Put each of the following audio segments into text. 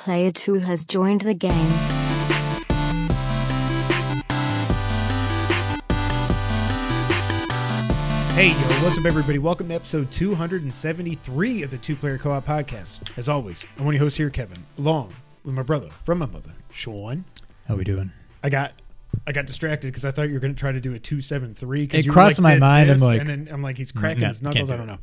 Player 2 has joined the game. Hey, yo, what's up, everybody? Welcome to episode 273 of the Two Player Co op podcast. As always, I'm one of your hosts here, Kevin, along with my brother from my mother, Sean. How are we doing? I got. I got distracted because I thought you were going to try to do a two seven three. It crossed my mind, I'm like- and then I'm like, he's cracking no, his knuckles. I don't it. know.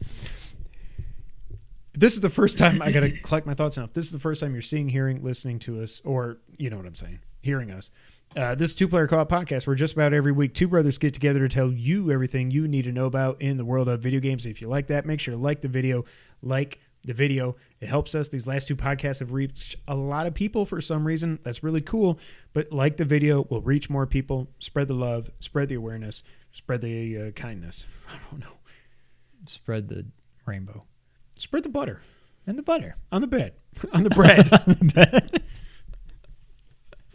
This is the first time I got to collect my thoughts now. If this is the first time you're seeing, hearing, listening to us, or you know what I'm saying, hearing us, uh, this two player co op podcast, where just about every week two brothers get together to tell you everything you need to know about in the world of video games. If you like that, make sure to like the video, like the video. It helps us. These last two podcasts have reached a lot of people for some reason. That's really cool. But like the video, will reach more people, spread the love, spread the awareness, spread the uh, kindness. I don't know. Spread the rainbow Spread the butter and the butter. on the bed, on the bread.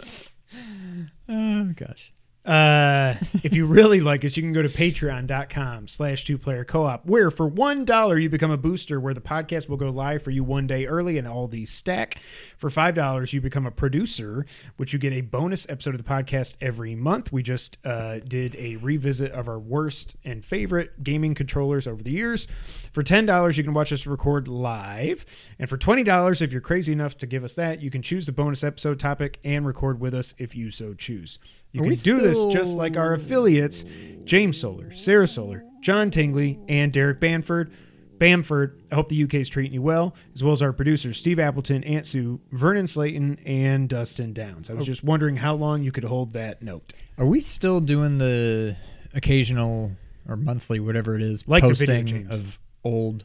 Oh gosh. Uh, if you really like us, you can go to patreon.com slash two player co-op, where for one dollar you become a booster where the podcast will go live for you one day early and all these stack. For five dollars, you become a producer, which you get a bonus episode of the podcast every month. We just uh, did a revisit of our worst and favorite gaming controllers over the years. For ten dollars, you can watch us record live. And for twenty dollars, if you're crazy enough to give us that, you can choose the bonus episode topic and record with us if you so choose. You Are can do this just like our affiliates, James Solar, Sarah Solar, John Tingley, and Derek Banford. Bamford, I hope the UK is treating you well, as well as our producers, Steve Appleton, Aunt Sue, Vernon Slayton, and Dustin Downs. I was just wondering how long you could hold that note. Are we still doing the occasional or monthly, whatever it is, Like posting of old?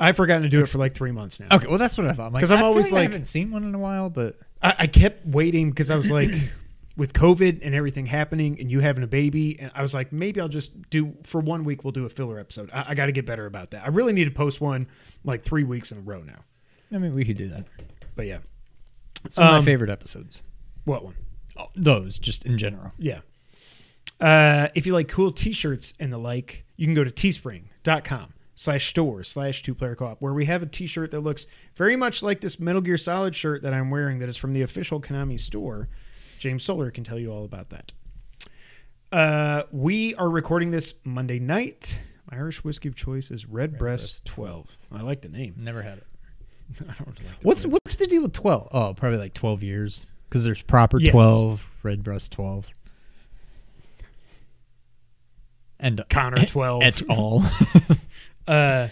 I've forgotten to do it for like three months now. Okay, well that's what I thought. 'Cause I'm I feel always I like- I haven't seen one in a while, but I, I kept waiting because I was like, with COVID and everything happening, and you having a baby, and I was like, maybe I'll just do for one week. We'll do a filler episode. I, I got to get better about that. I really need to post one like three weeks in a row now. I mean we could do that. But yeah, Some of Um, my favorite episodes. what one? Oh, those, just in general. Yeah. Uh, if you like cool t-shirts and the like, you can go to teespring.com slash store slash two player co-op where we have a t-shirt that looks very much like this Metal Gear Solid shirt that I'm wearing that is from the official Konami store. James Solar can tell you all about that. Uh, we are recording this Monday night. My Irish whiskey of choice is Red, Breast Breast 12. I like the name. Never had it. I don't like the What's word. what's the deal with twelve? Oh, probably like twelve years because there's proper Yes. twelve, Redbreast twelve, and Connor 12? et al. Uh,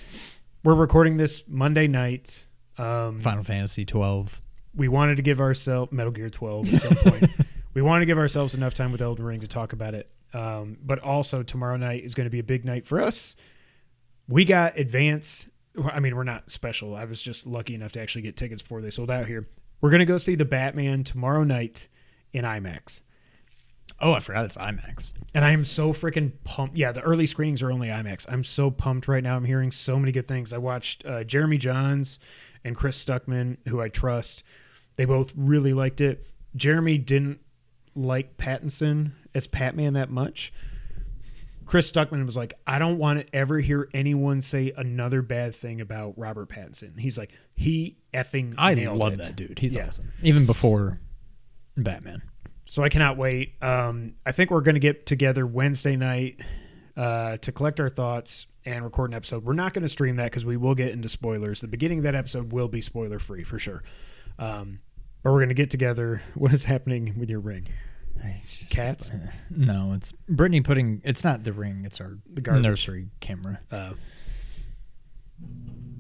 we're recording this Monday night. Um, Final Fantasy twelve. we wanted to give ourselves Metal Gear 12 at some point. We want to give ourselves enough time with Elden Ring to talk about it. Um, but also tomorrow night is going to be a big night for us. We got advance. I mean, we're not special. I was just lucky enough to actually get tickets before they sold out here. We're going to go see the Batman tomorrow night in IMAX. Oh, I forgot it's IMAX. And I am so freaking pumped. Yeah, the early screenings are only IMAX. I'm so pumped right now. I'm hearing so many good things. I watched uh, Jeremy Jahns and Chris Stuckman, who I trust. They both really liked it. Jeremy didn't like Pattinson as Patman that much. Chris Stuckman was like, I don't want to ever hear anyone say another bad thing about Robert Pattinson. He's like, he effing I love it. that dude. He's Yeah. awesome. Even before Batman. So I cannot wait. Um, I think we're going to get together Wednesday night uh, to collect our thoughts and record an episode. We're not going to stream that because we will get into spoilers. The beginning of that episode will be spoiler free for sure. Um, but we're going to get together. What is happening with your ring? It's just- Cats? No, it's Brittany putting. It's not the ring. It's our The garbage. nursery camera. Uh,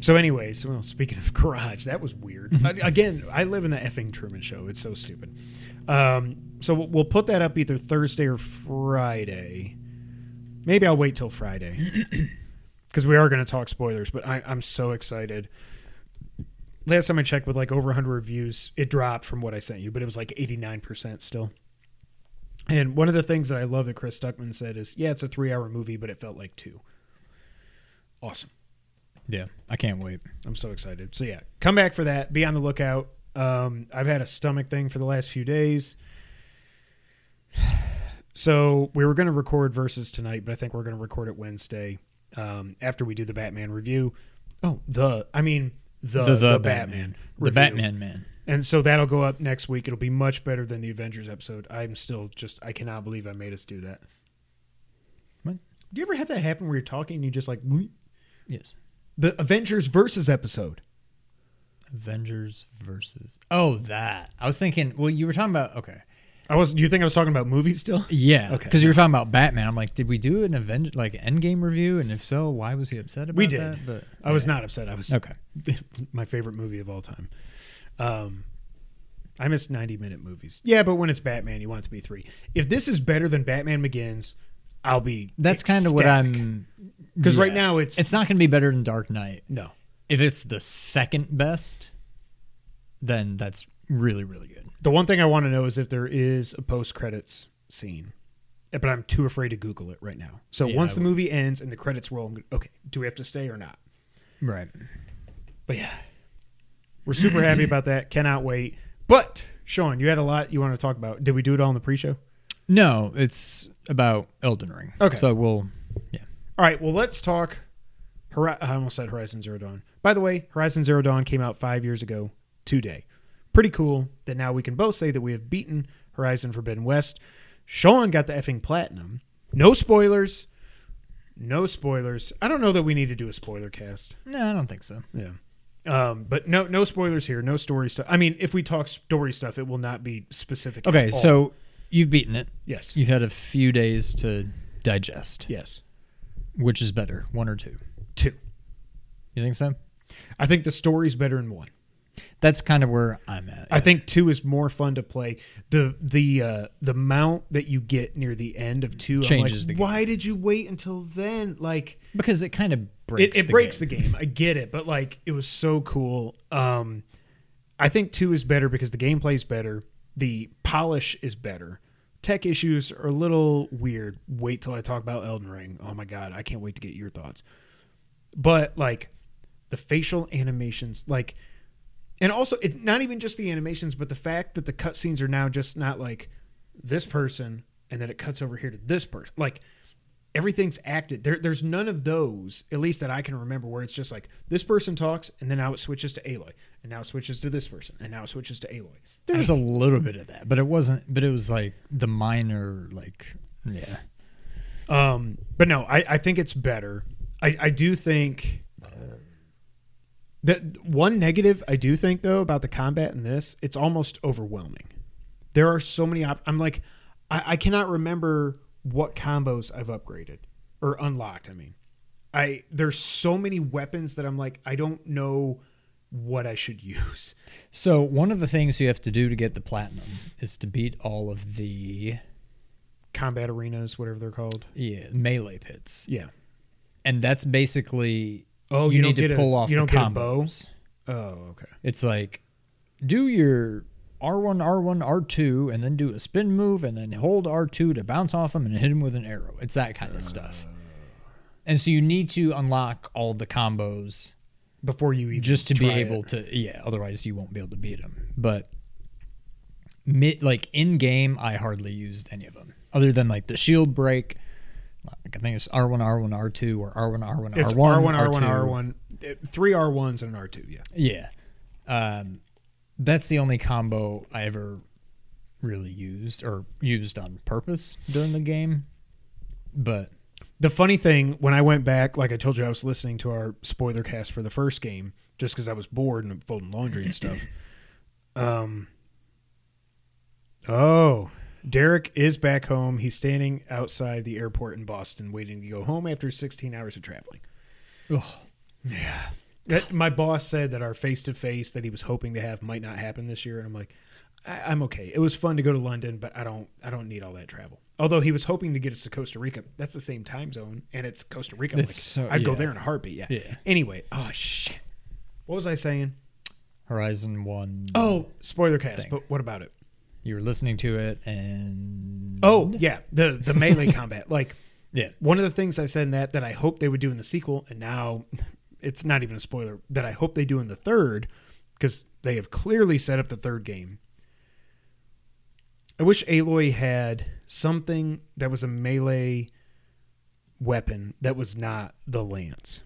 so, anyways, well, speaking of garage, that was weird. I- Again, I live in the effing Truman Show. It's so stupid. Um, so we'll- we'll put that up either Thursday or Friday. Maybe I'll wait till Friday because we are going to talk spoilers. But I, I'm so excited. Last time I checked, with like over 100 reviews, it dropped from what I sent you, but it was like 89% still. And one of the things that I love that Chris Stuckman said is, yeah, it's a three-hour movie, but it felt like two. Awesome. Yeah, I can't wait. I'm so excited. So yeah, come back for that. Be on the lookout. Um, I've had a stomach thing for the last few days. So we were going to record versus tonight, but I think we're going to record it Wednesday um, after we do the Batman review. Oh, the I mean the the, Batman, the. Batman man. And so that'll go up next week. It'll be much better than the Avengers episode. I'm still just I cannot believe I made us do that. What? Do you ever have that happen where you're talking and you just like "Bleep"? Yes. the Avengers versus episode? Avengers versus. Oh, that. I was thinking. Well, you were talking about. Okay. I was. You think I was talking about movies still? Yeah. Okay. Because you were talking about Batman. I'm like, did we do an Avenger like Endgame review? And if so, why was he upset about it? We did. that? But I was not upset. I was Okay. my favorite movie of all time. Um, I miss 90 minute movies. Yeah, but when it's Batman, you want it to be three. If this is better than Batman Begins, I'll be. That's kind of what. I'm. because right now it's, It's not going to be better than Dark Knight. no. If it's the second best, then that's really really good. The one thing I want to know is if there is a post credits scene, Eh, but I'm too afraid to Google it right now. So Yeah, once I the would. movie ends and the credits roll, gonna- okay, do we have to stay or not? Right. But yeah, we're super happy about that. Cannot wait. But Sean, you had a lot you want to talk about. Did we do it all in the pre-show? No, it's about Elden Ring. Okay. So we'll. Yeah. All right, well, let's talk. I almost said Horizon Zero Dawn. By the way, Horizon Zero Dawn came out five years ago today. Pretty cool that now we can both say that we have beaten Horizon Forbidden West. Sean got the effing platinum. No spoilers. No spoilers. I don't know that we need to do a spoiler cast. No, I don't think so. Yeah. Um, but no, no spoilers here. No story stuff. I mean, if we talk story stuff, it will not be specific. Okay, so you've beaten it. yes, You've had a few days to digest. yes, Which is better, one or two? two. You think so? I think the story's better in one. That's kind of where I'm at. I think two is more fun to play. The the uh, the mount that you get near the end of two Changes like, the game. Why did you wait until then? Like because it kind of it, breaks. it the breaks game. the game. I get it, but like it was so cool. Um, I think two is better because the gameplay is better. The polish is better. Tech issues are a little weird. Wait till I talk about Elden Ring. Oh my god, I can't wait to get your thoughts. But like the facial animations, like, and also it not even just the animations, but the fact that the cutscenes are now just not like this person and then it cuts over here to this person. Like everything's acted. There, there's none of those, at least that I can remember, where it's just like this person talks and then now it switches to Aloy, and now it switches to this person, and now it switches to Aloy. There was a little bit of that, but it wasn't. But it was like the minor, like yeah. Um, but no, I, I think it's better. I, I do think that one negative I do think though about the combat in this, it's almost overwhelming. There are so many. Op- I'm like, I, I cannot remember what combos I've upgraded or unlocked. I mean, I there's so many weapons that I'm like, I don't know what I should use. So one of the things you have to do to get the platinum is to beat all of the Combat arenas, whatever they're called. yeah melee pits, Yeah. and that's basically Oh, you, you, need don't to get pull a, off You the don't get a bow. combos. Oh, okay. It's like do your R1, R1, R2, and then do a spin move, and then hold R2 to bounce off them and hit him with an arrow. It's that kind of stuff. And so you need to unlock all the combos Before you even just to be try it. able to, yeah. Otherwise, you won't be able to beat them. But mid, like in game, I hardly used any of them other than like the shield break. Like I think it's R1, R1, R2, or R1, R1, R1, It's R1, R1, R2. R1, uh, three R1s and an R2. Yeah. Yeah. Um, that's the only combo I ever really used or used on purpose during the game. But The funny thing, when I went back, like I told you, I was listening to our spoiler cast for the first game just because I was bored and folding laundry and stuff. Um. Oh, Derek is back home. He's standing outside the airport in Boston, waiting to go home after 16 hours of traveling. ugh, That, my boss said that our face to face that he was hoping to have might not happen this year, and I'm like, I, I'm okay. It was fun to go to London, but I don't, I don't need all that travel. Although he was hoping to get us to Costa Rica, that's the same time zone, and it's Costa Rica. Like, so- I'd go there in a heartbeat. Yeah. Yeah. Anyway, oh shit, what was I saying? Horizon 1. Oh, spoiler cast. Thing. But what about it? You were listening to it and. Oh yeah, the the melee combat. Like Yeah. one of the things I said in that that I hope they would do in the sequel, and now it's not even a spoiler that I hope they do in the third because they have clearly set up the third game. I wish Aloy had something that was a melee weapon that was not the lance.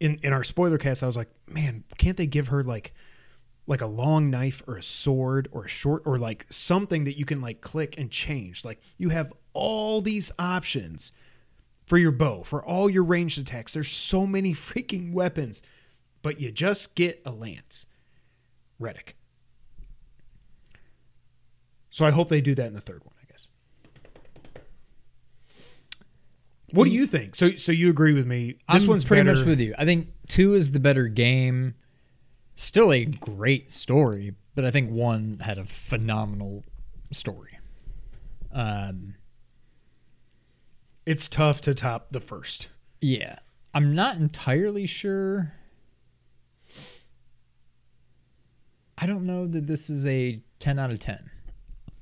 In in our spoiler cast, I was like, man, can't they give her like like a long knife or a sword or a short or like something that you can like click and change. Like you have all these options for your bow, for all your ranged attacks. There's so many freaking weapons, but you just get a lance. Reddick. So I hope they do that in the third one, I guess. What do you think? So so you agree with me? This I'm one's pretty better. much with you. I think two is the better game. Still a great story, but I think one had a phenomenal story. Um, It's tough to top the first. yeah, I'm not entirely sure. I don't know that this is a 10 out of 10.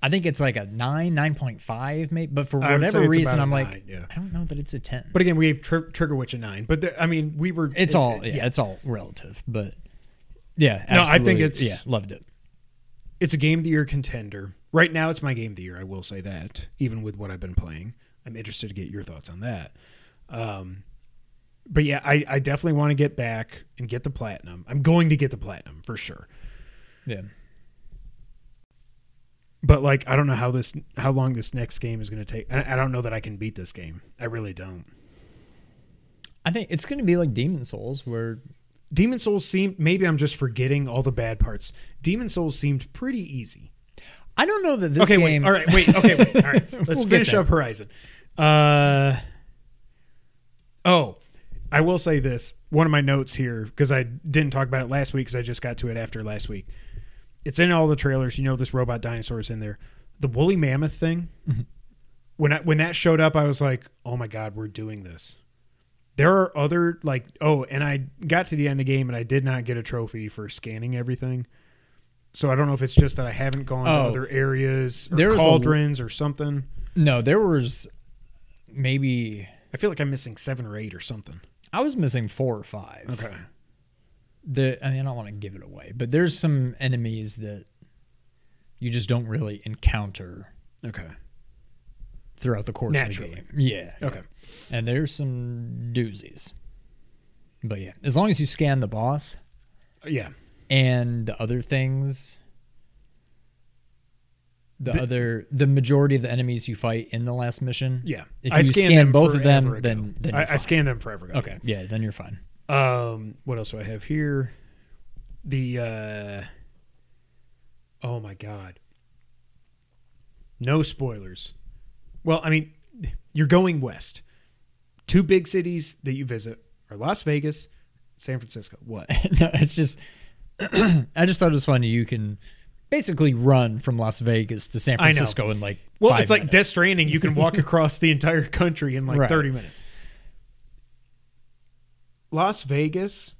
I think it's like a 9, 9.5 maybe, but for I would say whatever reason I'm like yeah. I don't know that it's a 10. But again, we gave Tr- Trigger Witch a nine. But the, I mean, we were. It's it- all it- yeah, it's all relative, but yeah, No, I think it's- yeah, loved it. it's a game of the year contender. Right now, it's my game of the year. I will say that, even with what I've been playing. I'm interested to get your thoughts on that. Um, but yeah, I, I definitely want to get back and get the platinum. I'm going to get the platinum for sure. Yeah. But like, I don't know how this, how long this next game is going to take. I, I don't know that I can beat this game. I really don't. I think it's going to be like Demon's Souls where Demon's Souls seemed. Maybe I'm just forgetting all the bad parts. Demon's Souls seemed pretty easy. I don't know that this okay, game wait. All right, wait. Okay, wait. All right. Let's We'll finish up Horizon. Uh, oh, I will say this. One of my notes here because I didn't talk about it last week because I just got to it after last week. It's in all the trailers. You know, this robot dinosaur is in there. The woolly mammoth thing. Mm-hmm. When I when that showed up, I was like, "Oh my god, we're doing this." There are other like oh, and I got to the end of the game and I did not get a trophy for scanning everything. So I don't know if it's just that I haven't gone to Oh. other areas or There was a- cauldrons or something. No, there was maybe I feel like I'm missing seven or eight or something. I was missing 4 or 5. Okay. The I mean I don't want to give it away, but there's some enemies that you just don't really encounter Okay. throughout the course Naturally. of the game. Yeah. Okay. And there's some doozies. But yeah, as long as you scan the boss Yeah. and the other things the, The- other the majority of the enemies you fight in the last mission Yeah. If I you scan them both of them, ago. then- then I, I scanned them forever ago. okay yeah then you're fine Um, what else do I have here? The uh oh my god. No spoilers. Well, I mean, you're going west. Two big cities that you visit are Las Vegas, San Francisco. What? no, it's just I just thought it was funny. You can basically run from Las Vegas to San Francisco in like Well, it's like Death. Stranding. You can walk across the entire country in like Right. 30 minutes. Las Vegas,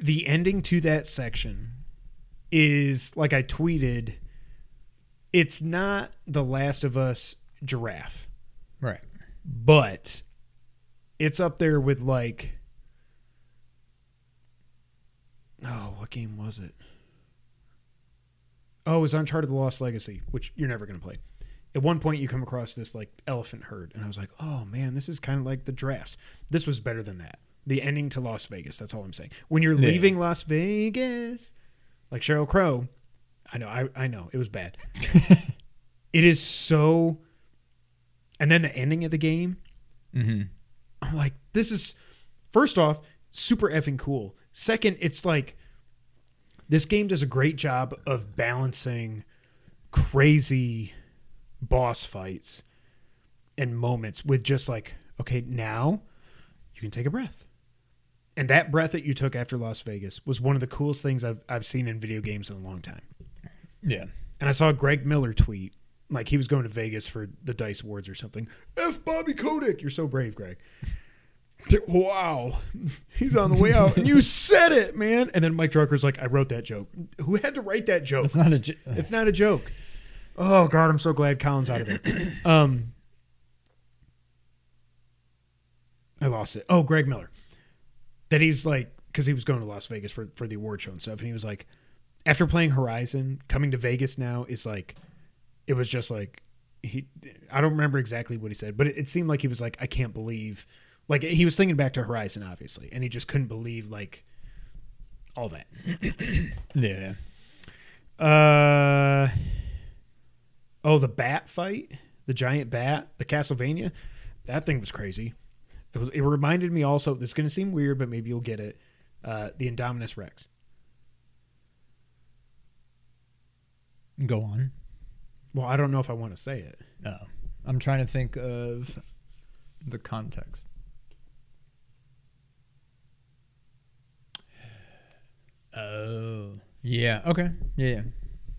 the ending to that section is like I tweeted, it's not The Last of Us giraffe, right. But it's up there with like. Oh, what game was it? Oh, it was Uncharted: The Lost Legacy, which you're never going to play. At one point, you come across this like elephant herd, and I was like, "Oh man, this is kind of like the drafts." This was better than that. The ending to Las Vegas. That's all I'm saying. When you're Yeah. leaving Las Vegas, like Sheryl Crow, I know, I, I know, it was bad. it is so. And then the ending of the game, Mm-hmm. I'm like, this is first off super effing cool. Second, it's like this game does a great job of balancing crazy boss fights and moments with just like, okay, now you can take a breath. And that breath that you took after Las Vegas was one of the coolest things I've I've seen in video games in a long time. Yeah. And I saw Greg Miller tweet like he was going to Vegas for the Dice Awards or something. F Bobby Kotick, you're so brave, Greg. Wow, he's on the way out, and you said it, man. And then Mike Drucker's like, "I wrote that joke. Who had to write that joke? It's not a. j- It's not a joke." Oh God, I'm so glad Colin's out of there. Um, I lost it. Oh, Greg Miller. That he's like, because he was going to Las Vegas for for the award show and stuff, and he was like, after playing Horizon, coming to Vegas now is like, it was just like he. I don't remember exactly what he said, but it, it seemed like he was like, I can't believe, like he was thinking back to Horizon, obviously, and he just couldn't believe like all that. Yeah. Uh oh, the bat fight, the giant bat, the Castlevania, that thing was crazy. It was. It reminded me also. This is going to seem weird, but maybe you'll get it. Uh, the Indominus Rex. Go on. Well, I don't know if I want to say it. Oh, I'm trying to think of the context. Oh, yeah. Okay. Yeah. yeah.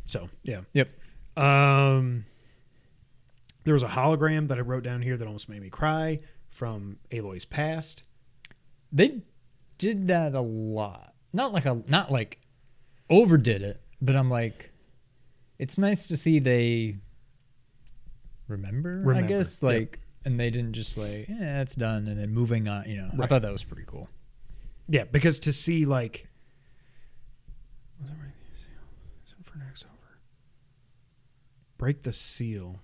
So yeah. Yep. Um, there was a hologram that I wrote down here that almost made me cry from Aloy's past. They did that a lot. Not like a not like overdid it, but I'm like it's nice to see they remember, I Remember, guess, yep. like and they didn't just like, yeah, it's done and then moving on, you know. I thought that was pretty cool. Yeah, because to see like. Was it break the seal? Is Infernax over? Break the seal.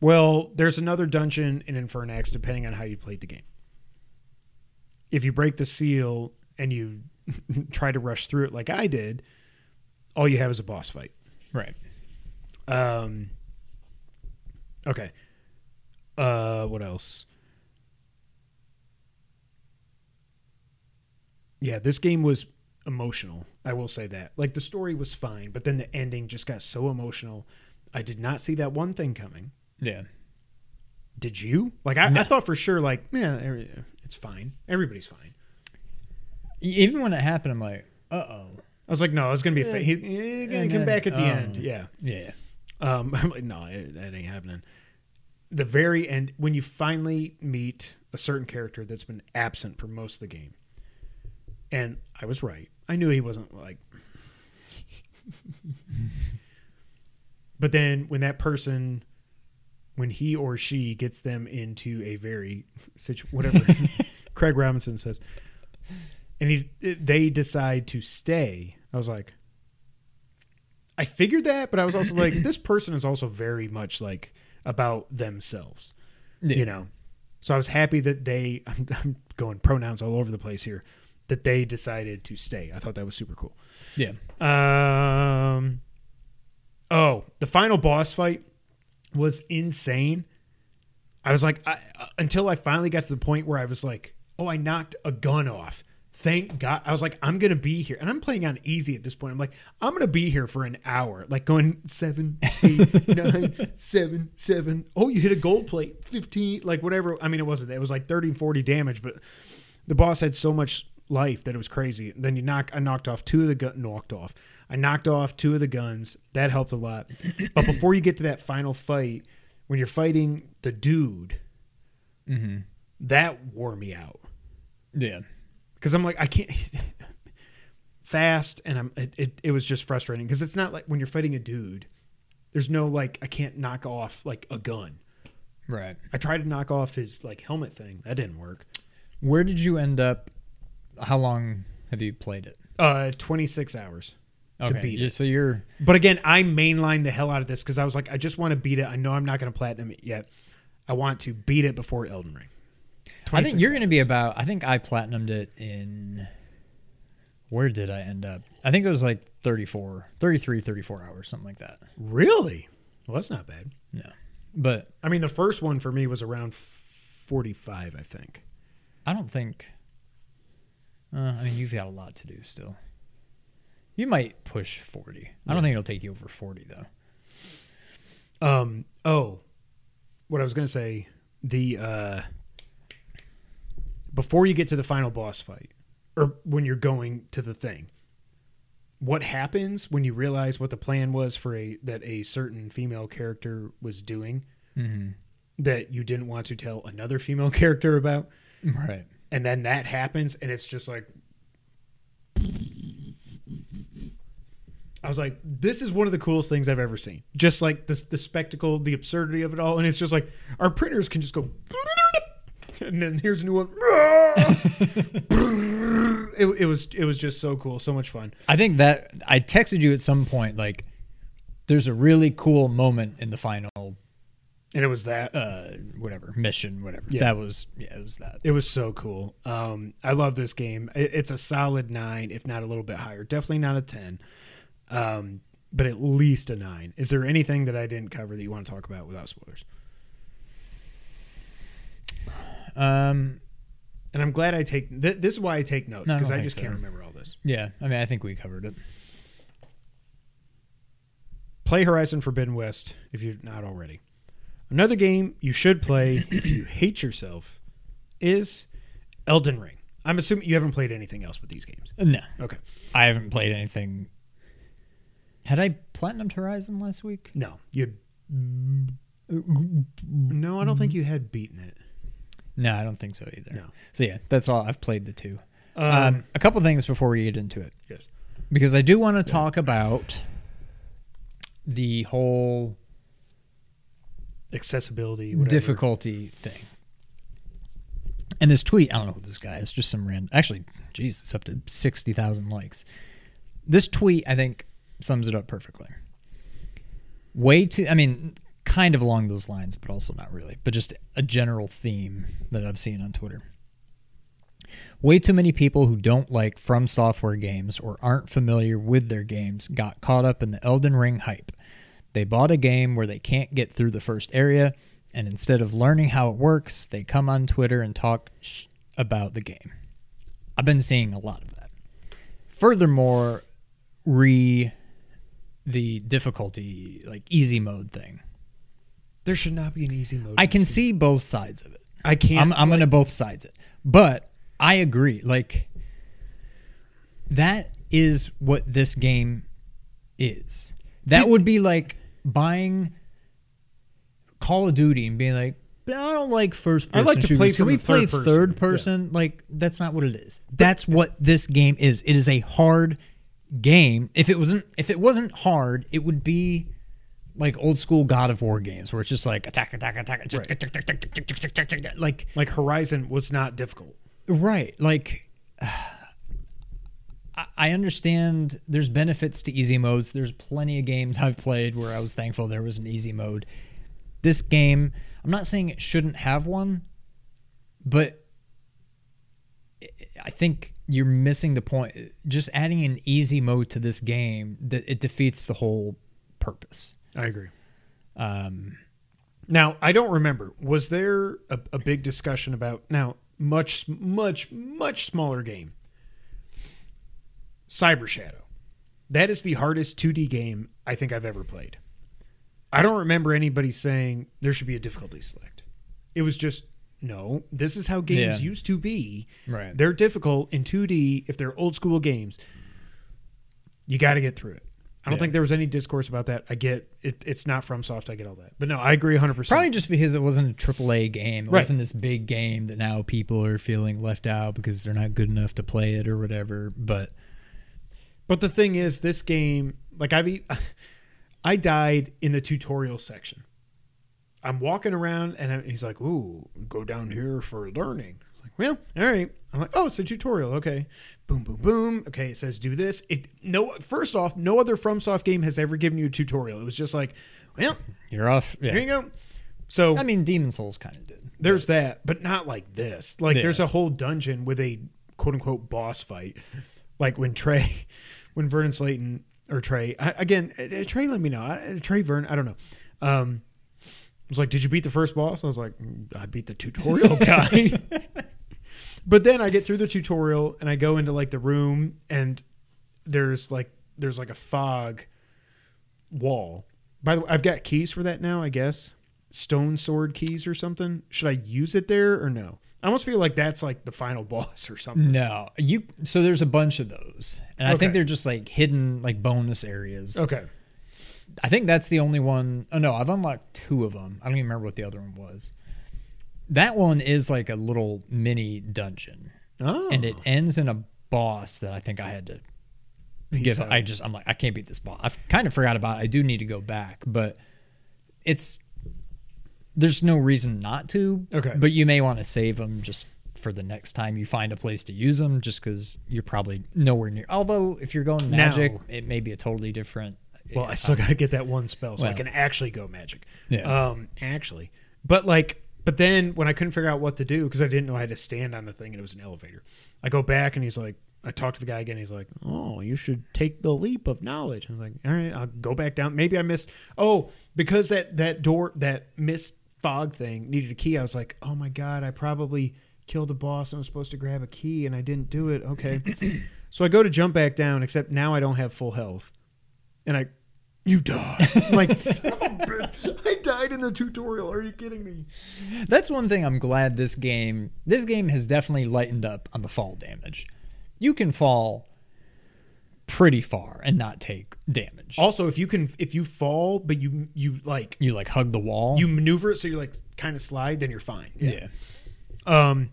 Well, there's another dungeon in Infernax depending on how you played the game. If you break the seal and you try to rush through it like I did, all you have is a boss fight. Right. Um. Okay. Uh, what else? Yeah, this game was emotional. I will say that. Like the story was fine, but then the ending just got so emotional. I did not see that one thing coming. Yeah. Did you? Like I, I thought for sure. Like, yeah, it's fine. Everybody's fine. Even when it happened, I'm like, uh oh. I was like, no, it's gonna be a. Fa- he's gonna come back at the oh. end. Yeah. Yeah. Um, I'm like, no, it, that ain't happening. The very end, when you finally meet a certain character that's been absent for most of the game, and I was right. I knew he wasn't like. but then when that person, when he or she gets them into a very situ- whatever Craig Robinson says, and he they decide to stay, I was like, I figured that, but I was also like, this person is also very much like about themselves, Yeah. you know. So I was happy that they. I'm, I'm going pronouns all over the place here. That they decided to stay. I thought that was super cool. Yeah. Um. Oh, the final boss fight was insane. I was like, I, uh, until I finally got to the point where I was like, oh, I knocked a gun off. Thank God. I was like, I'm gonna be here, and I'm playing on easy at this point. I'm like, I'm gonna be here for an hour, like going seven, eight, nine, seven, seven. Oh, you hit a gold plate, fifteen, like whatever. I mean, it wasn't. It was like 30, 40 damage, but the boss had so much life that it was crazy. Then you knock, I knocked off two of the gun, knocked off. I knocked off two of the guns. That helped a lot. But before you get to that final fight, when you're fighting the dude, Mm-hmm. that wore me out Yeah. Because I'm like I can't fast, and I'm it. It, it was just frustrating because it's not like when you're fighting a dude. There's no like I can't knock off like a gun. Right. I tried to knock off his like helmet thing. That didn't work. Where did you end up? How long have you played it? Uh, 26 hours. to beat it. So you're But again, I mainlined the hell out of this because I was like, I just want to beat it. I know I'm not going to platinum it yet. I want to beat it before Elden Ring. I think you're going to be about. I think I platinumed it in. Where did I end up? I think it was like 34, 33, 34 hours, something like that. really. Well, that's not bad. No, but I mean, the first one for me was around 45, I think. I don't think. Uh, I mean, you've got a lot to do still. You might push forty. I don't think it'll take you over forty though. Um. Oh, what I was going to say. The uh, before you get to the final boss fight, or when you're going to the thing, what happens when you realize what the plan was for a that a certain female character was doing Mm-hmm. that you didn't want to tell another female character about, Right. and then that happens, and it's just like. I was like, "This is one of the coolest things I've ever seen." Just like the the spectacle, the absurdity of it all, and it's just like our printers can just go, and then here's a new one. it, it was it was just so cool, so much fun. I think that I texted you at some point like, there's a really cool moment in the final And it was that. uh whatever mission whatever Yeah. that was yeah it was that It was so cool. Um, I love this game. It, it's a solid nine, if not a little bit higher. Definitely not a ten, um, but at least a nine. Is there anything that I didn't cover that you want to talk about without spoilers? Um And I'm glad I take. Th- this is why I take notes No, I because don't I, think just so. can't remember all this. yeah i mean i think we covered it Play Horizon Forbidden West if you're not already. Another game you should play if you hate yourself is Elden Ring. I'm assuming you haven't played anything else with these games. no Okay. i haven't played anything had i platinumed horizon last week No, you. No, I don't think you had beaten it. No i don't think so either No. so yeah that's all i've played the two Um, um, a couple things before we get into it yes. because I do want to talk about the whole Accessibility. Whatever. difficulty thing. And this tweet, I don't know who this guy is, just some random. Actually, geez, it's up to 60,000 likes. This tweet, I think, sums it up perfectly. Way too, I mean, kind of along those lines, but also not really, but just a general theme that I've seen on Twitter. Way too many people who don't like From Software games or aren't familiar with their games got caught up in the Elden Ring hype. They bought a game where they can't get through the first area, and instead of learning how it works, they come on Twitter and talk sh- about the game. I've been seeing a lot of that. Furthermore, re the difficulty, like easy mode thing. There should not be an easy mode. I can see both sides of it. I can't. I'm, I'm gonna both sides it, but I agree. Like that is what this game is. That would be like buying Call of Duty and being like, "But I don't like first person. I like to shooters. play Can we play third person." third person? Like that's not what it is. That's what this game is. It is a hard game. If it wasn't, if it wasn't hard, it would be like old school God of War games where it's just like attack, attack, attack, attack, like like Horizon was not difficult. Right. Like, I- I understand there's benefits to easy modes. There's plenty of games I've played where I was thankful there was an easy mode. This game, I'm not saying it shouldn't have one, but I- I think you're missing the point. Just adding an easy mode to this game that it defeats the whole purpose. I agree. Um, Now I don't remember. Was there a, a big discussion about now much much much smaller game? Cyber Shadow. That is the hardest 2D game I think I've ever played. I don't remember anybody saying there should be a difficulty select. It was just no, this is how games Yeah. used to be. Right. They're difficult in 2D if they're old school games. You got to get through it. I don't Yeah. think there was any discourse about that. I get it, it's not FromSoft. I get all that. But no, I agree 100%. Probably just because it wasn't a AAA game. It Right. wasn't this big game that now people are feeling left out because they're not good enough to play it or whatever. But But the thing is, this game, like I've, I died in the tutorial section. I'm walking around and he's like, "Ooh, go down here for learning." I was like, well, all right. I'm like, "Oh, it's a tutorial. Okay." Boom, boom, boom. Okay, it says do this. It no. First off, no other FromSoft game has ever given you a tutorial. It was just like, well, you're off. here you go. So I mean, Demon's Souls kind of did. there's that, but not like this. Like Yeah. there's a whole dungeon with a quote unquote boss fight. Like when Trey, when Vernon Slayton or Trey I, again, uh, Trey, let me know. I- Trey Vern, I don't know. Um, was like, did you beat the first boss? I was like, "Mm, I beat the tutorial guy. but then I get through the tutorial and I go into like the room and there's like there's like a fog wall. By the way, I've got keys for that now, I guess. Stone sword keys or something. Should I use it there or no? I almost feel like that's like the final boss or something. No, you. So there's a bunch of those, and I Okay. think they're just like hidden, like bonus areas. Okay. I think that's the only one oh no, I've unlocked two of them. I don't even remember what the other one was. That one is like a little mini dungeon, Oh. and it ends in a boss that I think I had to Peace give. out. I just I'm like I can't beat this boss. I've kind of forgot about. it. I do need to go back, but it's there's no reason not to. Okay. but you may want to save them just for the next time you find a place to use them, just because you're probably nowhere near. Although if you're going magic, Now- it may be a totally different. Well, I still got to get that one spell so I can actually go magic. Yeah. Um, actually, but like, but then when I couldn't figure out what to do because I didn't know I had to stand on the thing and it was an elevator, I go back and he's like, I talk to the guy again. He's like, "Oh, you should take the leap of knowledge." I was like, "All right, I'll go back down. Maybe I missed. Oh, because that that door that mist fog thing needed a key. I was like, oh my god, I probably killed the boss I was supposed to grab a key and I didn't do it. Okay, so I go to jump back down, except now I don't have full health, and I, you die. Like, son of a bitch, I died in the tutorial. Are you kidding me? That's one thing I'm glad this game this game has definitely lightened up on the fall damage. You can fall pretty far and not take damage. Also, if you can, if you fall, but you you like you like hug the wall. you maneuver it so you're like kind of slide, then you're fine. yeah. Um,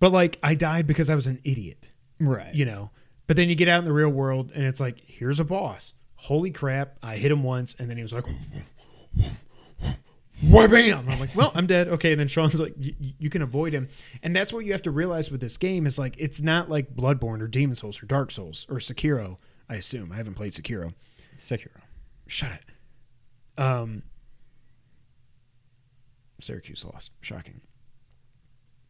but like I died because I was an idiot, Right. you know. But then you get out in the real world and it's like, here's a boss. Holy crap! I hit him once, and then he was like, "Why bam!" I'm like, "Well, I'm dead." Okay, and then Sean's like, "Y- y- "You can avoid him," and that's what you have to realize with this game is like it's not like Bloodborne or Demon's Souls or Dark Souls or Sekiro. I assume I haven't played Sekiro. Sekiro. Shut it. Um, Syracuse lost. Shocking.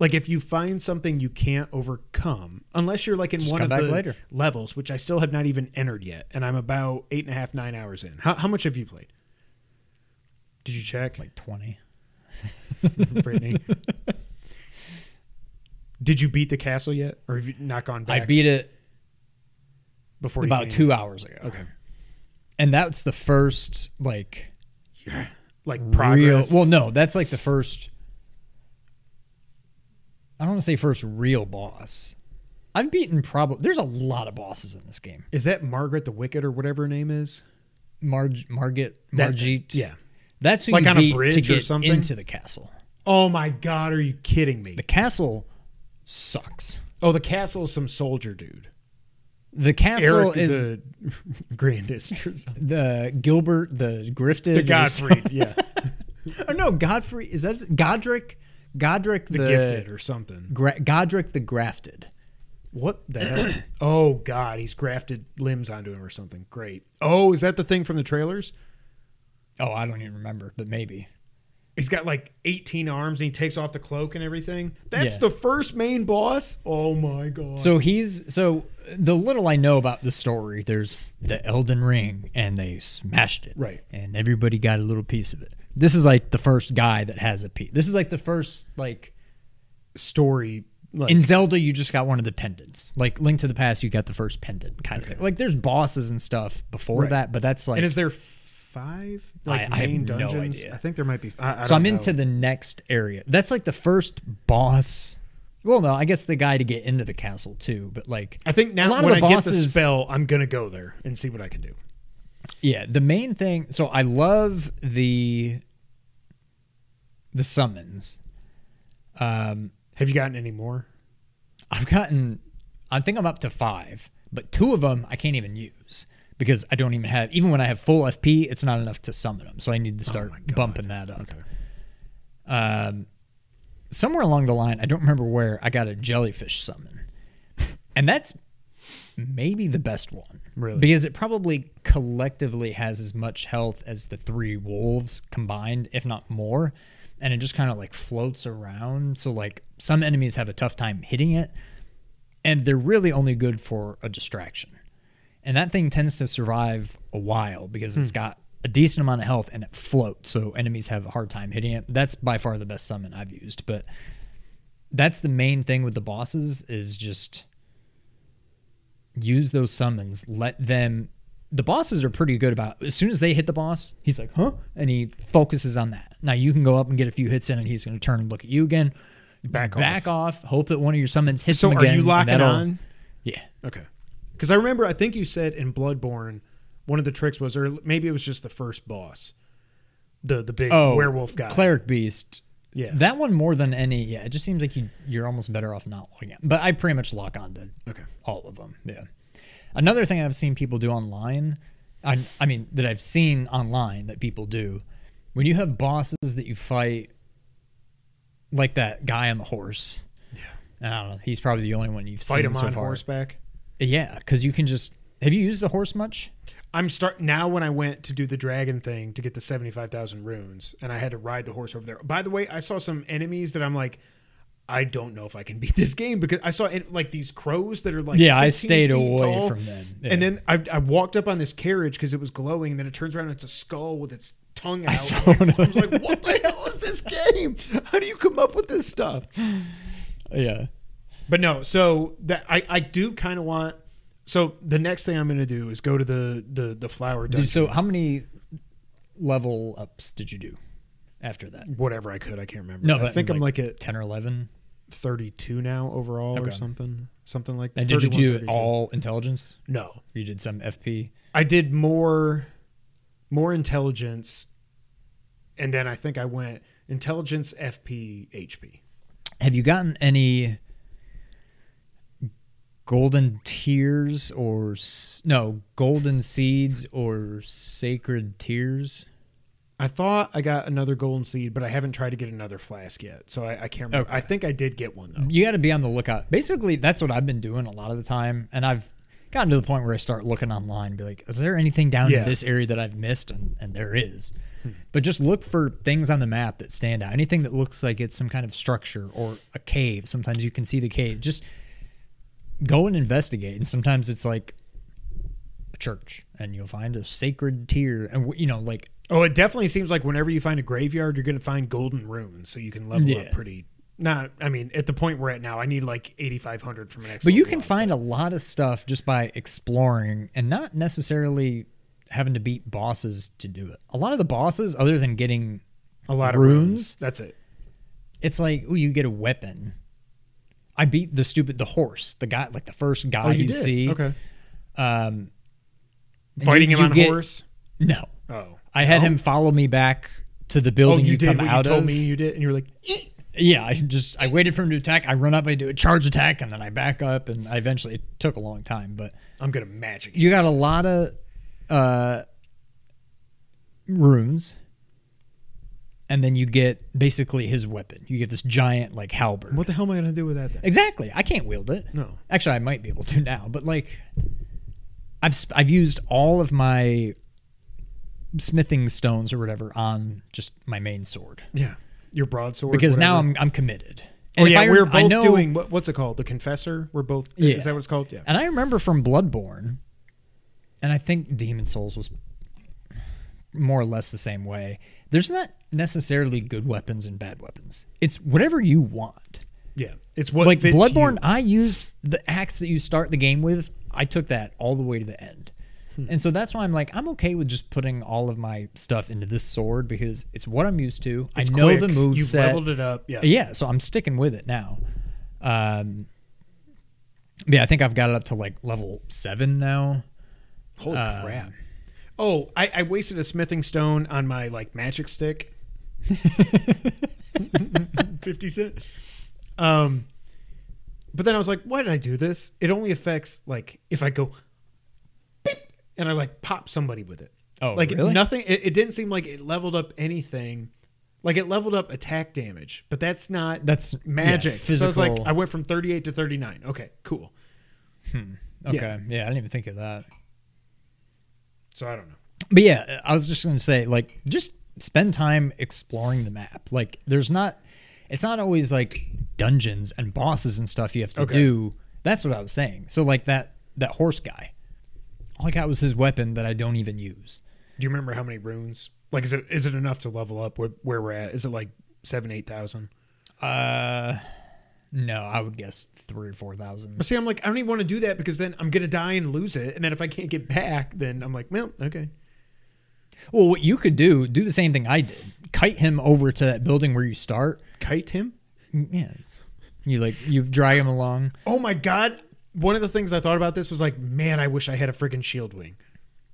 Like if you find something you can't overcome, unless you're like in Just one of the later. levels, which I still have not even entered yet, and I'm about eight and a half, nine hours in. How, how much have you played? Did you check, Like 20. Brittany? Did you beat the castle yet, or have you not gone back? I beat it before about two hours ago. Okay, And that's the first like like real progress. well no, that's like the first I don't want to say first real boss. I've beaten probably there's a lot of bosses in this game. is that Margaret the Wicked or whatever her name is? Marg Margit That- Margit. yeah. That's who Like you on a beat to bridge or something? into the castle. Oh my god, are you kidding me? The castle sucks. Oh, the castle is some soldier dude. The castle Eric is the grandest or the Gilbert, the Grifted, The Godfrey, yeah. Oh no, Godfrey is that Godric? Godric The, the, gifted or something. Gra- Godric the Grafted. What the hell? Oh god, he's grafted limbs onto him or something. Great. Oh, is that the thing from the trailers? Oh, I don't even remember, but maybe. He's got like 18 arms and he takes off the cloak and everything. That's Yeah. the first main boss. Oh my god. So he's so the little I know about the story, there's the Elden Ring and they smashed it. Right. And everybody got a little piece of it. This is like the first guy that has a piece. This is like the first like story like in Zelda you just got one of the pendants. Like Link to the Past you got the first pendant kind of thing. Like there's bosses and stuff before Right. that, but that's like And is there five like I- I have main no dungeons? idea. I think there might be. I, I So don't I'm know. into the next area. That's like the first boss. Well, no, I guess the guy to get into the castle too, but like I think a now lot when of the I get the bosses- spell, I'm gonna go there and see what I can do. Yeah, the main thing. So I love the the summons. Um, Have you gotten any more? I've gotten. I think I'm up to five, but two of them I can't even use because I don't even have. Even when I have full FP, it's not enough to summon them. So I need to start Oh bumping that up. Um, somewhere along the line, I don't remember where I got a jellyfish summon, and that's maybe the best one. Really? Because it probably collectively has as much health as the three wolves combined, if not more. And it just kind of like floats around. So, like, some enemies have a tough time hitting it, and they're really only good for a distraction. And that thing tends to survive a while because it's hmm. got a decent amount of health and it floats. So, enemies have a hard time hitting it. That's by far the best summon I've used. But that's the main thing with the bosses is just use those summons let them the bosses are pretty good about as soon as they hit the boss he's like huh and he focuses on that now you can go up and get a few hits in and he's going to turn and look at you again Back back off hope that one of your summons hits So him are you locking on? yeah Okay. Because I remember, I think you said in Bloodborne, one of the tricks was, or maybe it was just the first boss, the the big oh werewolf guy. cleric beast Yeah. that one more than any yeah it just seems like you you're almost better off not locking on but i pretty much lock on to Okay. all of them. Yeah. Another thing I've seen people do online, I, I mean that I've seen online that people do, when you have bosses that you fight, like that guy on the horse. Yeah. I don't know. He's probably the only one you've Fight seen him so on far. horseback. Yeah, because you can just. Have you used the horse much? I'm start now when I went to do the dragon thing to get the 75,000 runes and I had to ride the horse over there. By the way, I saw some enemies that I'm like I don't know if I can beat this game because I saw it, like these crows that are like yeah, I stayed away tall. from them. Yeah. And then I, I walked up on this carriage because it was glowing. And then it turns around and it's a skull with its tongue out. I of was like, what the hell is this game? How do you come up with this stuff? yeah, But no, so that I, I do kind of want. So the next thing I'm going to do is go to the the the flower dungeon. so how many level ups did you do after that? whatever I could, I can't remember. No, I think I'm like like at Ten or eleven? 32 now overall or something, something like that. And did you do 32. all intelligence? No, You did some FP. I did more more intelligence and then I think I went intelligence FP HP. Have you gotten any golden tears or no golden seeds or sacred tears? I thought I got another golden seed, but I haven't tried to get another flask yet. So I, I can't remember. Okay. I think I did get one though. You got to be on the lookout. Basically, that's what I've been doing a lot of the time, and I've gotten to the point where I start looking online, and be like, "Is there anything down Yeah. in this area that I've missed?" And, and there is. Hmm. But just look for things on the map that stand out. Anything that looks like it's some kind of structure or a cave. Sometimes you can see the cave. Just go and investigate. And sometimes it's like a church, and you'll find a sacred tear. and you know, like Oh, it definitely seems like whenever you find a graveyard, you're going to find golden runes, so you can level Yeah. up pretty. Not, I mean, at the point we're at now, I need like 8,500 from an next. But you can find a lot of stuff just by exploring and not necessarily having to beat bosses to do it. A lot of the bosses, other than getting, a lot of runes. runes. That's it. it's like, oh, you get a weapon. I beat the stupid the horse, the guy, like the first guy Oh, you you, see. Okay. Um, Fighting you- him you on get- horse. No, Oh, I had No? him follow me back to the Oh, building you, you, did come what you out told of. me you did, and you were like, Yeah, I just I waited for him to attack. I run up, I do a charge attack, and then I back up, and I eventually it took a long time, but "I'm gonna magic." you got a lot of uh runes and then you get basically his weapon you get this giant like halberd What the hell am I gonna do with that? Then? exactly i can't wield it No. actually i might be able to now but like i've sp- i've used all of my smithing stones or whatever on just my main sword Yeah, your broadsword. because now i'm i'm committed Oh if yeah, I, we're both know, doing what, what's it called? The Confessor. We're both. Yeah. Is that what it's called? Yeah. And I remember from Bloodborne, and I think Demon's Souls was more or less the same way. There's not necessarily good weapons and bad weapons. It's whatever you want. Yeah. It's what like Bloodborne, you. I used the axe that you start the game with. I took that all the way to the end. Hmm. And so that's why I'm like, I'm okay with just putting all of my stuff into this sword because it's what I'm used to. It's I know quick. the move You've set. leveled it up. Yeah. Yeah, so I'm sticking with it now. Um, yeah, I think I've got it up to like level seven now. Holy Uh, crap. Oh, I, I wasted a smithing stone on my like magic stick. Fifty cent. Um, but then I was like, why did I do this? It only affects like if I go, and I like pop somebody with it. Oh, like really? nothing. It, it didn't seem like it leveled up anything. Like it leveled up attack damage, but that's not That's yeah, magic. so I was like, I went from thirty eight to thirty nine. Okay, cool. Hmm. okay, yeah. I didn't even think of that. So I don't know. But yeah, I was just gonna say, like, just spend time exploring the map. Like, there's not, it's not always like dungeons and bosses and stuff you have to Okay. do. That's what I was saying. So like that that horse guy, all I got was his weapon that I don't even use. Do you remember how many runes? Like, is it is it enough to level up where, where we're at? Is it like seven, eight thousand? Uh, no, I would guess three or four thousand. But see, I'm like, I don't even want to do that because then I'm gonna die and lose it, and then if I can't get back, then I'm like, well, okay. Well, what you could do, do the same thing I did. Kite him over to that building where you start. Kite him. Yeah, you like you drag him along. Oh my god! One of the things I thought about this was like, man, I wish I had a freaking shield wing.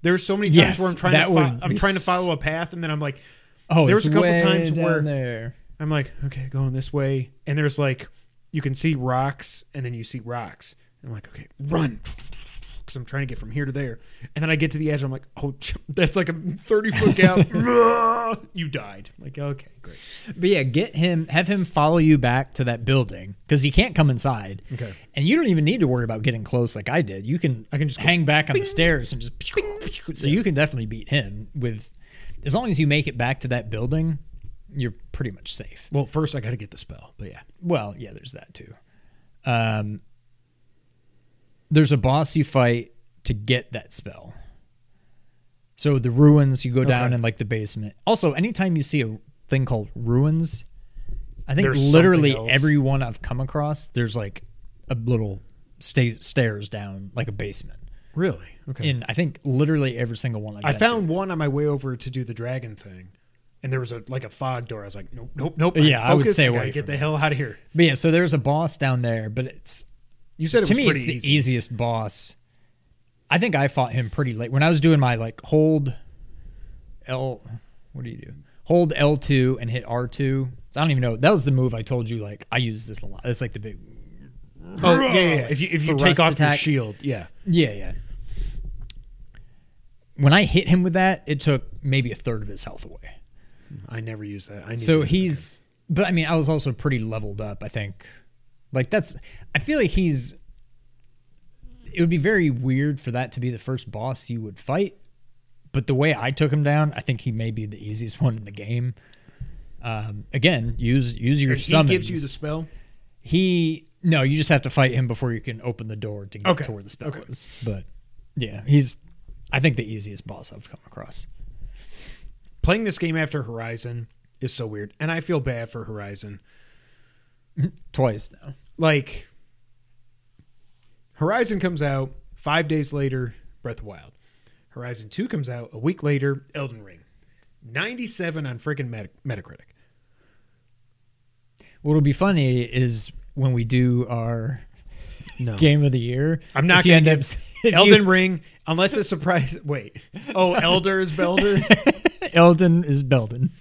There's so many times Yes, where I'm trying to fo- I'm trying to follow a path, and then I'm like, Oh, There was a couple times where- there. I'm like, okay, going this way, and there's like, you can see rocks, and then you see rocks. And I'm like, okay, run. Because I'm trying to get from here to there. And then I get to the edge. I'm like, oh, that's like a 30 foot gap. you died. I'm like, okay, great. But yeah, get him, have him follow you back to that building because he can't come inside. Okay. And you don't even need to worry about getting close like I did. You can, I can just hang back on the stairs and just. So you can definitely beat him with, as long as you make it back to that building, you're pretty much safe. Well, first I got to get the spell, but yeah. Well, yeah, there's that too. Um, there's a boss you fight to get that spell. So the ruins, you go down Okay. in like the basement. Also, anytime you see a thing called ruins, I think There's literally something else. every one I've come across, there's like a little sta- stairs down, like a basement. Really? Okay. In I think literally every single one I've I been to. found one on my way over to do the dragon thing. And there was a like a fog door. I was like, nope, nope, nope. Yeah, I would Focus. stay gotta away Get the that. hell out of here. But yeah, so there's a boss down there, but it's You said it to was me it's the easy. easiest boss. I think I fought him pretty late when I was doing my like hold L. What do you do? Hold L two and hit R two. I don't even know. That was the move I told you. Like I use this a lot. It's like the big. Oh yeah, yeah. If you if you take off your shield, yeah. Yeah, yeah. When I hit him with that, it took maybe a third of his health away. I never use that. I need So he's, but I mean, I was also pretty leveled up. I think, like that's. I feel like he's. It would be very weird for that to be the first boss you would fight, but the way I took him down, I think he may be the easiest one in the game. Um, again, use use your And he summons. gives you the spell. He no, you just have to fight him before you can open the door to get Okay. to where the spell Okay. is. But yeah, he's I think the easiest boss I've come across. Playing this game after Horizon is so weird, and I feel bad for Horizon. Twice now. Like Horizon comes out five days later, Breath of Wild. Horizon Two comes out a week later, Elden Ring. Ninety-seven on freaking Meta- Metacritic. What'll be funny is when we do our No, game of the year. I'm not if you going end to up give if you- Elden Ring unless it's surprise. Wait, oh, Elder is Belder. Elden is Belden.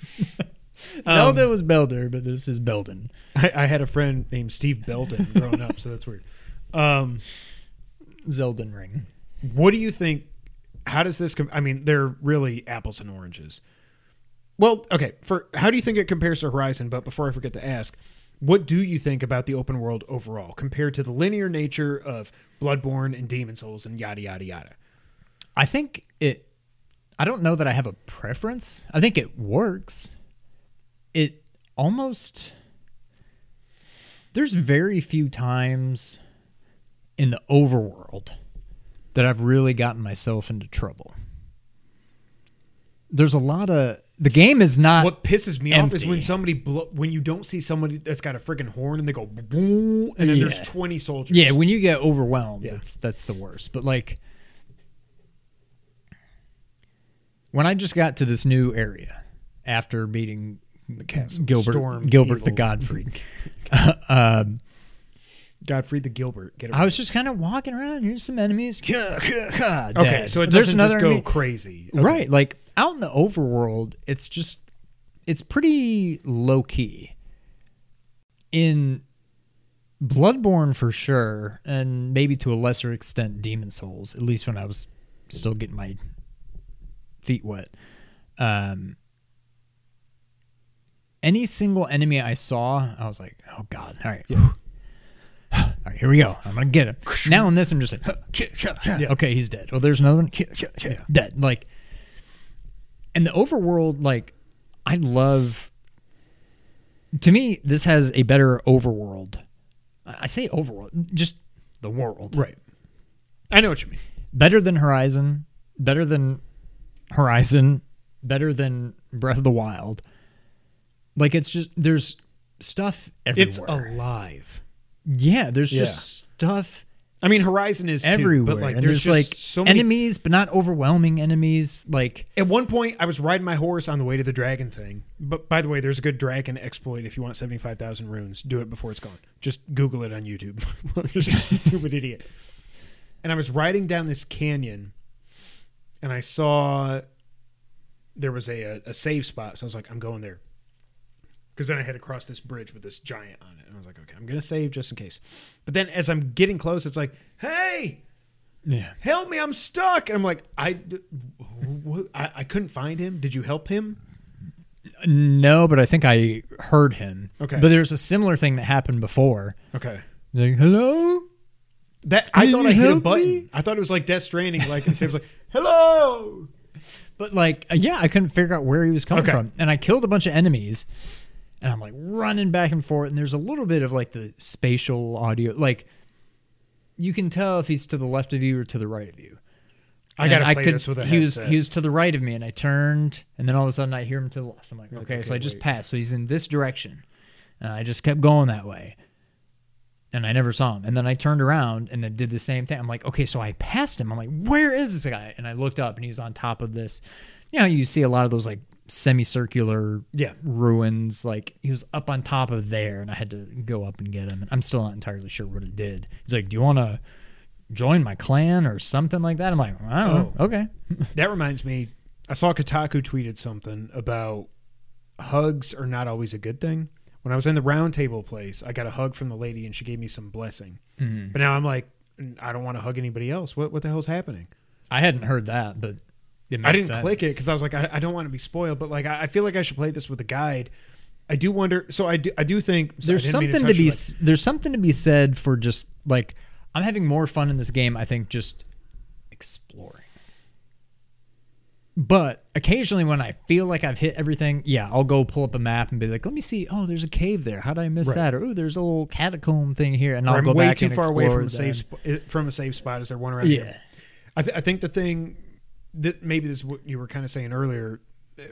Um, Zelda was Belder, but this is Belden. I, I had a friend named Steve Belden growing up, so that's weird. Um, Zelden ring. what do you think? How does this? Com- I mean, they're really apples and oranges. Well, okay. For how do you think it compares to Horizon? But before I forget to ask, what do you think about the open world overall compared to the linear nature of Bloodborne and Demon's Souls and yada yada yada? I think it. I don't know that I have a preference. I think it works. It almost. There's very few times in the overworld that I've really gotten myself into trouble. There's a lot of the game is not What pisses me off is when somebody blo- when you don't see somebody that's got a freaking horn and they go boom, and then there's twenty soldiers. Yeah, when you get overwhelmed, Yeah. that's that's the worst. But like when I just got to this new area after beating the castle, Gilbert Storm, Gilbert the Godfrey, um, Godfrey the Gilbert. Get it I was just kind of walking around. Here's some enemies. okay. Dead. So it There's doesn't another just go enemy- crazy, Okay. Right, like out in the overworld, it's just it's pretty low key. In Bloodborne for sure, and maybe to a lesser extent Demon's Souls, at least when I was still getting my feet wet. Um any single enemy I saw, I was like, oh god, all right. All right, here we go. I'm gonna get him. Now in this, I'm just like, okay, he's dead. Well, there's another one, dead. Like, and the overworld, like, I love. To me, this has a better overworld. I say overworld, just the world. Right. I know what you mean. Better than Horizon. Better than Horizon. Better than Breath of the Wild. Like it's just there's stuff everywhere. It's alive. yeah, there's Yeah. just stuff I mean, Horizon is too, everywhere. but like there's, there's, like so many. enemies, but not overwhelming enemies. Like At one point, I was riding my horse on the way to the dragon thing. But by the way, there's a good dragon exploit if you want seventy five thousand runes. Do it before it's gone. Just Google it on YouTube. Stupid idiot. And I was riding down this canyon, and I saw there was a, a, a save spot. So I was like, I'm going there. Because then I had to cross this bridge with this giant on it. And I was like, okay, I'm going to save just in case. But then as I'm getting close, it's like, hey, Yeah. help me, I'm stuck. And I'm like, I, I, I couldn't find him. Did you help him? No, but I think I heard him. Okay. But there's a similar thing that happened before. Okay. Like, hello? That I Can thought I hit a button. me? I thought it was like Death Stranding, like and Sam's like, "Hello." But like, uh, yeah, I couldn't figure out where he was coming Okay. from, and I killed a bunch of enemies, and I'm like running back and forth, and there's a little bit of like the spatial audio, like you can tell if he's to the left of you or to the right of you. I gotta play could- this with a he was he was to the right of me, and I turned, and then all of a sudden I hear him to the left. I'm like, okay, okay, so I just wait. passed. So he's in this direction, and I just kept going that way, and I never saw him. And then I turned around and then did the same thing. I'm like, okay, so I passed him. I'm like, where is this guy? And I looked up, and he was on top of this. You know, you see a lot of those like semicircular Yeah. ruins. Like he was up on top of there, and I had to go up and get him. And I'm still not entirely sure what it did. He's like, "Do you want to join my clan or something like that?" I'm like, "I don't know." Okay. That reminds me, I saw Kotaku tweeted something about hugs are not always a good thing. When I was in the round table place, I got a hug from the lady and she gave me some blessing. Mm-hmm. But now I'm like, I don't want to hug anybody else. What what the hell's happening? I hadn't heard that, but I didn't click it because I was like, I, I don't want to be spoiled. But like, I, I feel like I should play this with a guide. I do wonder. So I do. I do think so There's something to touch be s there's something to be said for just like I'm having more fun in this game. I think just exploring. But occasionally, when I feel like I've hit everything, yeah, I'll go pull up a map and be like, "Let me see. Oh, there's a cave there. How did I miss Right. that? Or oh, there's a little catacomb thing here." And Or I'll I'm go way back too far away from a safe sp- from a safe spot. Is there one around Yeah, here? I, th- I think the thing that maybe this is what you were kind of saying earlier.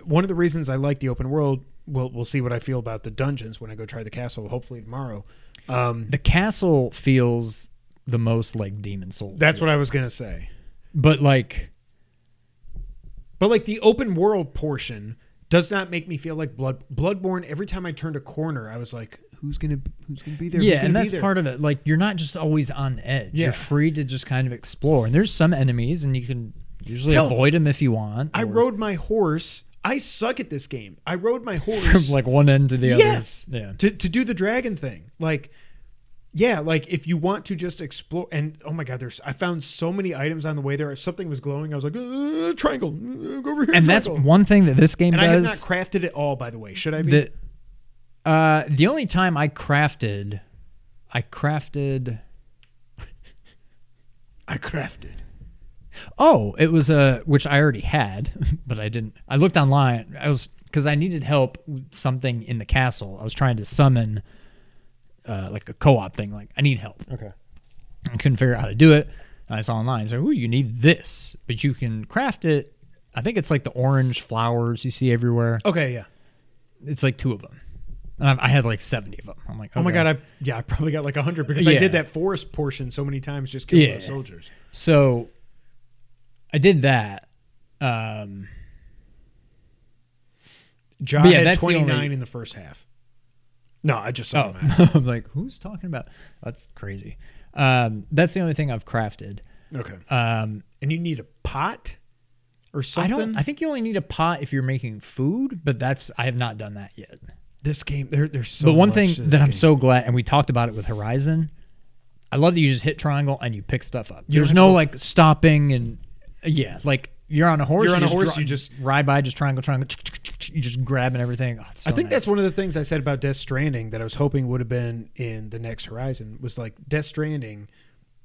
One of the reasons I like the open world. We'll we'll see what I feel about the dungeons when I go try the castle. Hopefully tomorrow. Um, the castle feels the most like Demon's Souls. that's what I was gonna say. But like, But like the open world portion does not make me feel like blood Bloodborne. Every time I turned a corner, I was like, "Who's gonna Who's gonna be there?" Yeah, and that's part of it. Like, you're not just always on edge. Yeah. You're free to just kind of explore. And there's some enemies, and you can usually Hell, avoid them if you want. I or- rode my horse. I suck at this game. I rode my horse from like one end to the yes other. Yeah. to, to do the dragon thing like yeah like if you want to just explore and oh my god there's i found so many items on the way there if something was glowing i was like uh, triangle uh, go over here And that's one thing that this game and i have not crafted it all by the way should i be that uh, the only time I crafted, I crafted. i crafted Oh, it was a which I already had, but I didn't. I looked online. I was because I needed help with something in the castle. I was trying to summon uh, like a co-op thing. Like I need help. okay I couldn't figure out how to do it. And I saw online. So, ooh, you need this, but you can craft it. I think it's like the orange flowers you see everywhere. okay yeah It's like two of them, and I've, I had like seventy of them. I'm like, oh my god i yeah i probably got like 100 because i did that forest portion so many times just killing Yeah. those soldiers So I did that. Um, john yeah, had that's the 29 only- in the first half no i just saw oh, I'm like, who's talking about? That's crazy. Um, that's the only thing I've crafted. okay Um, and you need a pot or something. I don't. I think you only need a pot if you're making food, but that's I have not done that yet. this game there, there's so but one much thing to that this I'm game. so glad, and we talked about it with Horizon. I love that you just hit triangle and you pick stuff up. You don't There's have no to- like stopping and yeah, like you're on a horse. You're on you a horse, dri- you just- ride by, just triangle, triangle. You just grabbing everything. Oh, it's I so think that's one of the things I said about Death Stranding that I was hoping would have been in the next Horizon was like Death Stranding,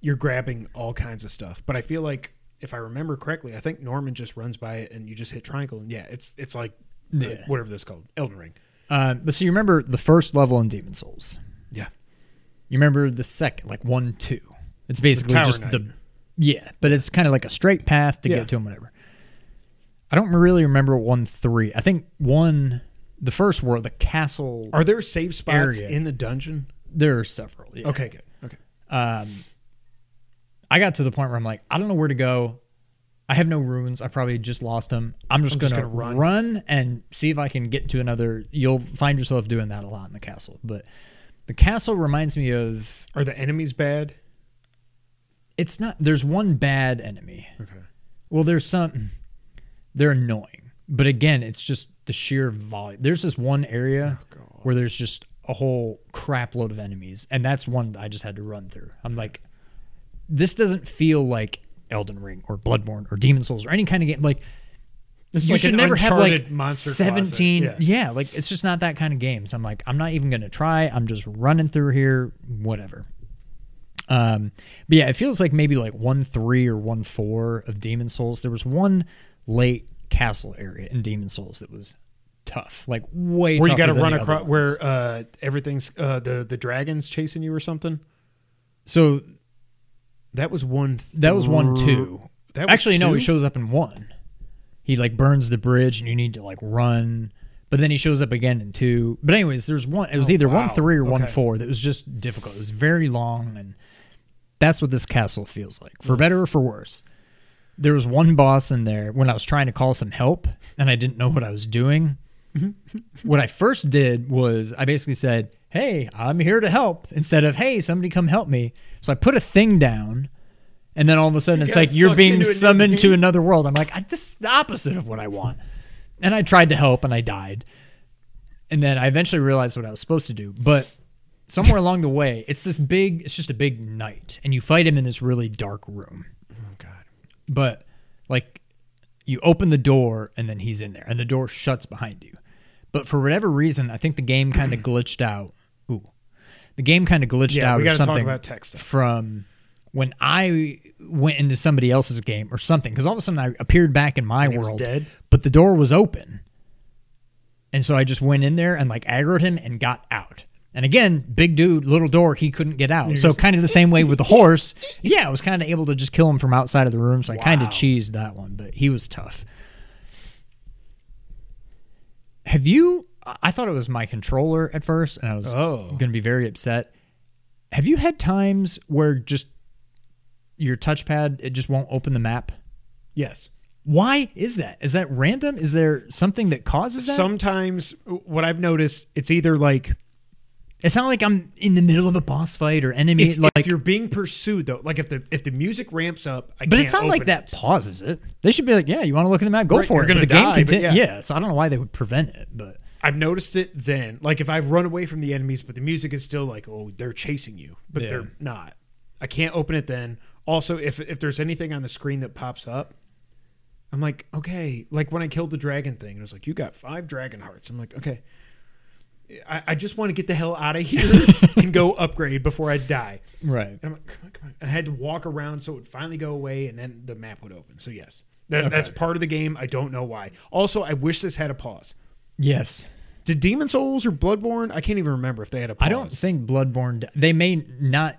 you're grabbing all kinds of stuff. But I feel like if I remember correctly, I think Norman just runs by it and you just hit triangle and yeah, it's it's like uh, Yeah. whatever this called Elden Ring. Uh, but so you remember the first level in Demon's Souls? Yeah, You remember the second, like one, two. It's basically just the yeah, but it's kind of like a straight path to Yeah. get to him, whatever. I don't really remember one, three. I think one, the first world, the castle. are there save spots Area. in the dungeon? there are several. Yeah. Okay, good. Okay, Um, I got to the point where I'm like, I don't know where to go. I have no runes. I probably just lost them. I'm just I'm gonna, just gonna run. run and see if I can get to another. You'll find yourself doing that a lot in the castle, but the castle reminds me of. are the enemies bad? It's not. There's one bad enemy. Okay, Well, there's some. They're annoying, but again, it's just the sheer volume. There's this one area oh, God. where there's just a whole crap load of enemies, and that's one that I just had to run through. I'm like, this doesn't feel like Elden Ring or Bloodborne or Demon's Souls or any kind of game. Like This is you like should never have like monster 17 Yeah. yeah. like it's just not that kind of game so i'm like i'm not even gonna try i'm just running through here whatever um but yeah it feels like maybe like one three or one four of demon's souls there was one late castle area in demon's souls that was tough like way Where you got to run across where uh, everything's uh, the the dragons chasing you or something. so That was one. that was one two That was actually no two? he shows up in one he like burns the bridge and you need to like run but then he shows up again in two but anyways there's one it was Oh, either one three or one four. that was just difficult it was very long and that's what this castle feels like for mm. better or for worse. There was one boss in there when i was trying to call some help and i didn't know what i was doing. What i first did was i basically said hey i'm here to help instead of hey somebody come help me. So i put a thing down and then all of a sudden it's got like you're sucked being into a new summoned to another world. I'm like I, this is the opposite of what i want. And i tried to help and i died. And then i eventually realized what i was supposed to do but somewhere along the way it's this big it's just a big knight and you fight him in this really dark room. Oh God. but like you open the door and then he's in there and the door shuts behind you. But for whatever reason i think the game kind of glitched out. Ooh. The game kind of glitched Yeah, out we or gotta talk something from when i went into somebody else's game or something because all of a sudden i appeared back in my was world dead? but the door was open. And so i just went in there and like aggroed him and got out and again big dude little door he couldn't get out so kind of the same way with the horse yeah i was kind of able to just kill him from outside of the room so i kind of cheesed that one but he was tough have you I- i thought it was my controller at first and i was Oh. going to be very upset have you had times where just your touchpad it just won't open the map Yes. why is that? Is that random? Is there something that causes that? Sometimes what I've noticed, it's either like it's not like I'm in the middle of a boss fight or enemy. if, like, if you're being pursued though, like if the if the music ramps up, I but it's not like open that pauses it. They should be like, yeah, you want to look at the map, go Right, for it. but the game die, but conti- yeah. yeah. So I don't know why they would prevent it, but I've noticed it then. Like if I've run away from the enemies, but the music is still like, oh, they're chasing you, but Yeah. they're not. I can't open it then. Also, if if there's anything on the screen that pops up, I'm like, okay. Like when I killed the dragon thing, it was like, you got five dragon hearts. I'm like, okay. I, I just want to get the hell out of here and go upgrade before I die. right. And I'm like, come on, come on. And I had to walk around so it would finally go away, and then the map would open. So yes, that, that's part of the game. I don't know why. Also, I wish this had a pause. Yes, Did Demon's Souls or Bloodborne? I can't even remember if they had a pause. I don't think Bloodborne. d- They may not.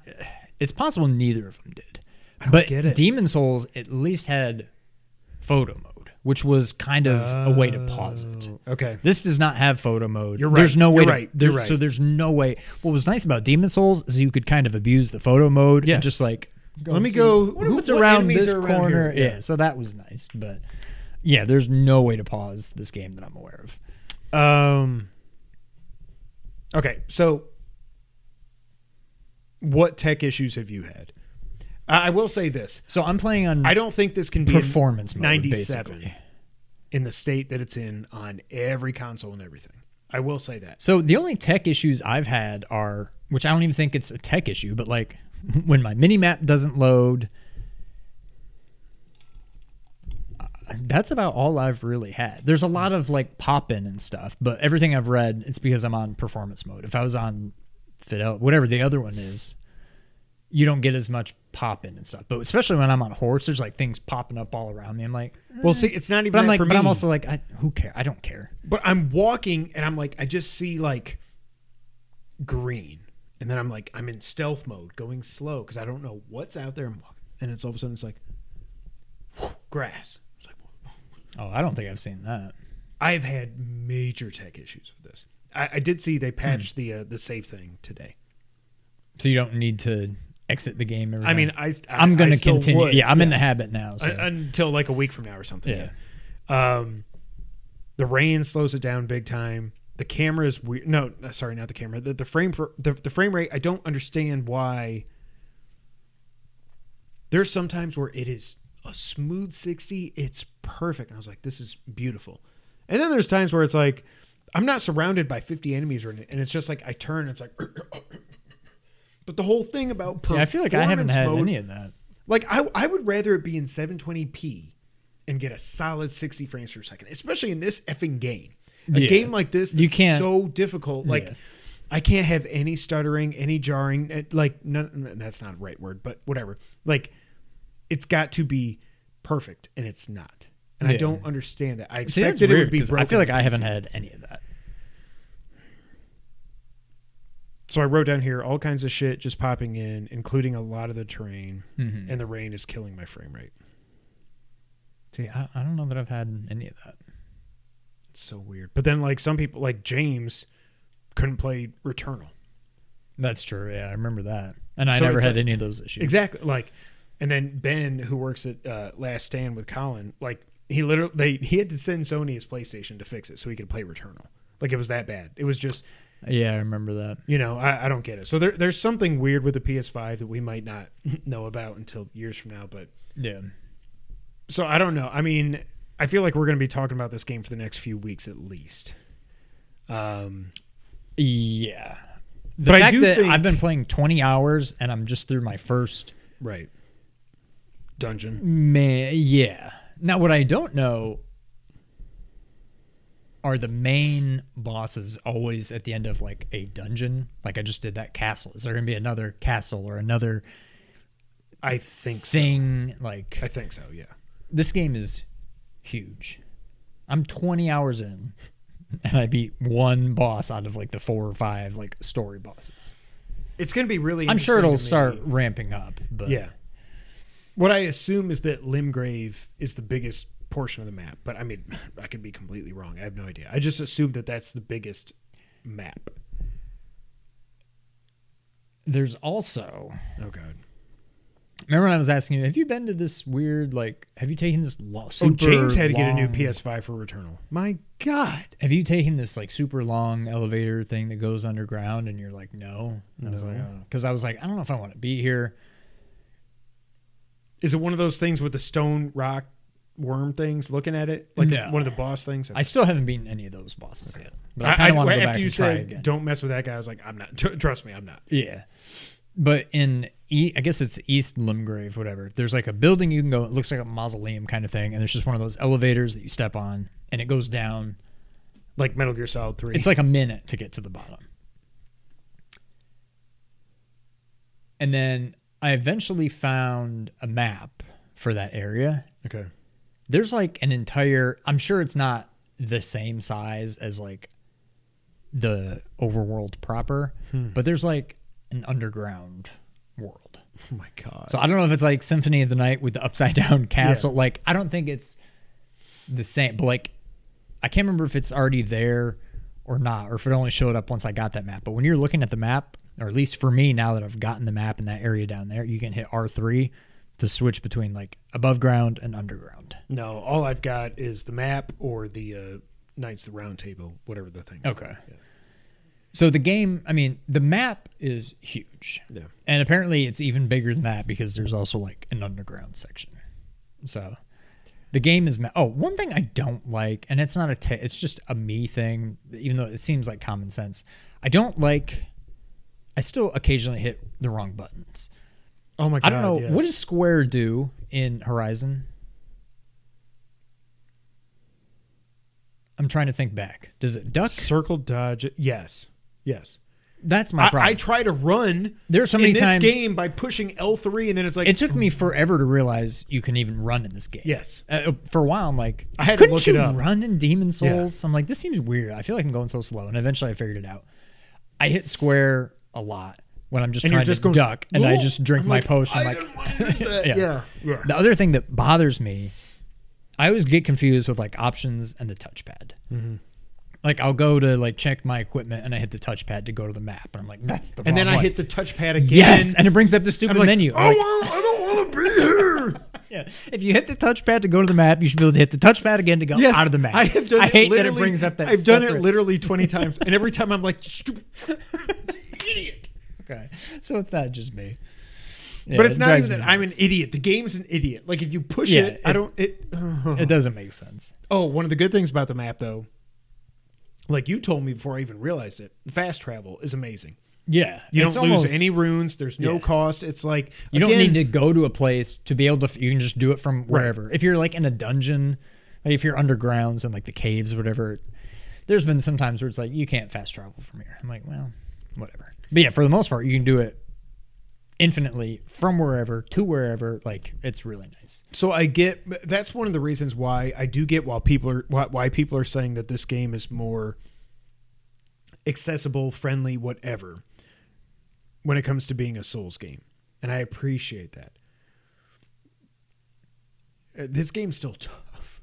It's possible neither of them did. I don't but get it. Demon's Souls at least had photo mode, which was kind of a way to pause it. Okay. This does not have photo mode. You're right. There's no way to, right. there- right. So there's no way. What was nice about Demon's Souls is you could kind of abuse the photo mode and just like Let me go- who- what's what around this around corner. Yeah. Yeah. so that was nice, but yeah, there's no way to pause this game that I'm aware of. Um. Okay, so what tech issues have you had? I will say this: So I'm playing on I don't think this can be performance mode, 97 basically. in the state that it's in on every console and everything. I will say that. So the only tech issues I've had are, which I don't even think it's a tech issue, but like when my mini map doesn't load. That's about all I've really had. There's a lot of like pop in and stuff, but everything I've read, it's because I'm on performance mode. If I was on Fidel, whatever the other one is, you don't get as much pop in and stuff. But especially when I'm on horse, there's like things popping up all around me. I'm like, Well, see, it's not even. but I'm like, for but I'm also like, I, who care? I don't care. But I'm walking and I'm like, I just see like green. And then I'm like, I'm in stealth mode, going slow because I don't know what's out there. I'm walking. And it's all of a sudden, it's like grass. It's like, Oh, I don't think I've seen that. I've had major tech issues with this. I, I did see they patched the uh, the save thing today. So you don't need to exit the game. Every I mean. I, I I'm going to continue. would, yeah, I'm in the habit now. So. Un- until like a week from now or something. Yeah. Yeah. Um, the rain slows it down big time. The camera is weird. No, uh, sorry, not the camera. The, the frame for the, the frame rate. I don't understand why. There's sometimes where it is a smooth 60. It's perfect. And I was like, this is beautiful. And then there's times where it's like, I'm not surrounded by 50 enemies or anything, and it's just like I turn. And it's like, but the whole thing about See, I feel like I haven't had mode- any of that. Like I I would rather it be in 720p and get a solid 60 frames per second, especially in this effing game. A Yeah. game like this, You can't- so difficult. Like Yeah. I can't have any stuttering, any jarring. eh, Like none, that's not a right word, but whatever. Like it's got to be perfect, and it's not. And I don't understand that. I See, that's it would be. I feel like I haven't had any of that. So I wrote down here all kinds of shit just popping in, including a lot of the terrain, Mhm. and the rain is killing my frame rate. See, I, I don't know that I've had any of that. It's so weird. But then, like some people, like James, couldn't play Returnal. That's true. Yeah, I remember that. And I So never had like- any of those issues. Exactly. Like, and then Ben, who works at uh, Last Stand with Colin, like he literally they he had to send Sony his PlayStation to fix it so he could play Returnal. Like it was that bad. It was just Yeah, I remember that. you know I, I don't get it. So there, there's something weird with the PS5 that we might not know about until years from now. But Yeah. so I don't know. I mean, I feel like we're going to be talking about this game for the next few weeks at least. Um, Yeah. The But I do that think- I've been playing 20 hours and I'm just through my first right. Dungeon. man, yeah. Now what I don't know are the main bosses always at the end of like a dungeon? Like I just did that castle. Is there going to be another castle or another I think so. thing like I think so. Yeah. this game is huge. I'm 20 hours in and I beat one boss out of like the four or five like story bosses. It's going to be really. I'm sure it'll start ramping up, but Yeah. What I assume is that Limgrave is the biggest portion of the map, but I mean, I could be completely wrong. I have no idea. I just assume that that's the biggest map. there's also Oh god. Remember when I was asking you, have you been to this weird like have you taken this lo- Oh, James had to get a new PS5 for Returnal. My god. Have you taken this like super long elevator thing that goes underground and you're like, no? And I was like, because oh. I was like, I don't know if I want to be here. Is it one of those things with the stone rock worm things looking at it? Like No. one of the boss things? I still haven't beaten any of those bosses yet. But I, I, kind of want to go after back you and try said again. don't mess with that guy, I was like, I'm not. Tr- trust me, I'm not. Yeah. But in e- I guess it's East Limgrave, whatever. There's like a building you can go. It looks like a mausoleum kind of thing, and there's just one of those elevators that you step on, and it goes down. Like Metal Gear Solid 3. It's like a minute to get to the bottom. And then I eventually found a map for that area. okay. There's like an entire I'm sure it's not the same size as like the overworld proper, hmm. but there's like an underground world. Oh my god. So I don't know if it's like Symphony of the Night with the upside down castle. Like I don't think it's the same, but like I can't remember if it's already there or not, or if it only showed up once I got that map. But when you're looking at the map, or at least for me, now that I've gotten the map in that area down there, you can hit R three to switch between like above ground and underground. No, all I've got is the map or the uh, Knights of the Round Table, whatever the thing. Okay. So the game, I mean, the map is huge. Yeah. And apparently it's even bigger than that because there's also like an underground section. So the game is ma- Oh, one thing I don't like and it's not a ta it's just a me thing even though it seems like common sense. I don't like I still occasionally hit the wrong buttons. Oh my god. I don't know yes. what does Square do in Horizon? I'm trying to think back. Does it duck? circle dodge? Yes. Yes. That's my problem. I try to run There's so many in this times game by pushing L3 and then it's like it took me forever to realize you can even run in this game. Yes. Uh, for a while, I'm like, I had to couldn't look you it up. run in Demon's Souls? I'm like, this seems weird. I feel like I'm going so slow, and eventually I figured it out. I hit square a lot when I'm just And trying just to going, duck, and I just drink I'm my like, potion. Like, didn't want to use that. Yeah. yeah. Yeah. the other thing that bothers me, I always get confused with like options and the touchpad. Mm-hmm. Like I'll go to like check my equipment, and I hit the touchpad to go to the map, and I'm like, that's the And then I one. hit the touchpad again. yes, and it brings up the stupid like, menu. Oh, like, I don't want to be here. Yeah. If you hit the touchpad to go to the map, you should be able to hit the touchpad again to go Yes, out of the map. I have done. I hate that it brings up that. I've done it literally twenty times, and every time I'm like, stupid idiot. Okay, so it's not just me. Yeah, but it's it not even that I'm an idiot. The game's an idiot. Like if you push Yeah, it, I don't. It. Uh-huh. It doesn't make sense. Oh, one of the good things about the map, though, like you told me before I even realized it, fast travel is amazing. Yeah, You don't lose almost- any runes. There's no Yeah. cost. It's like You don't need to go to a place to be able to. You can just do it from wherever. If you're like in a dungeon, like if you're undergrounds and like the caves, or whatever. There's been some times where it's like you can't fast travel from here. I'm like, well, whatever. But yeah, for the most part, you can do it infinitely from wherever to wherever. Like it's really nice. So I get that's one of the reasons why I do get why people are why, why people are saying that this game is more accessible, friendly, whatever when it comes to being a Souls game, and I appreciate that. Uh, This game's still tough.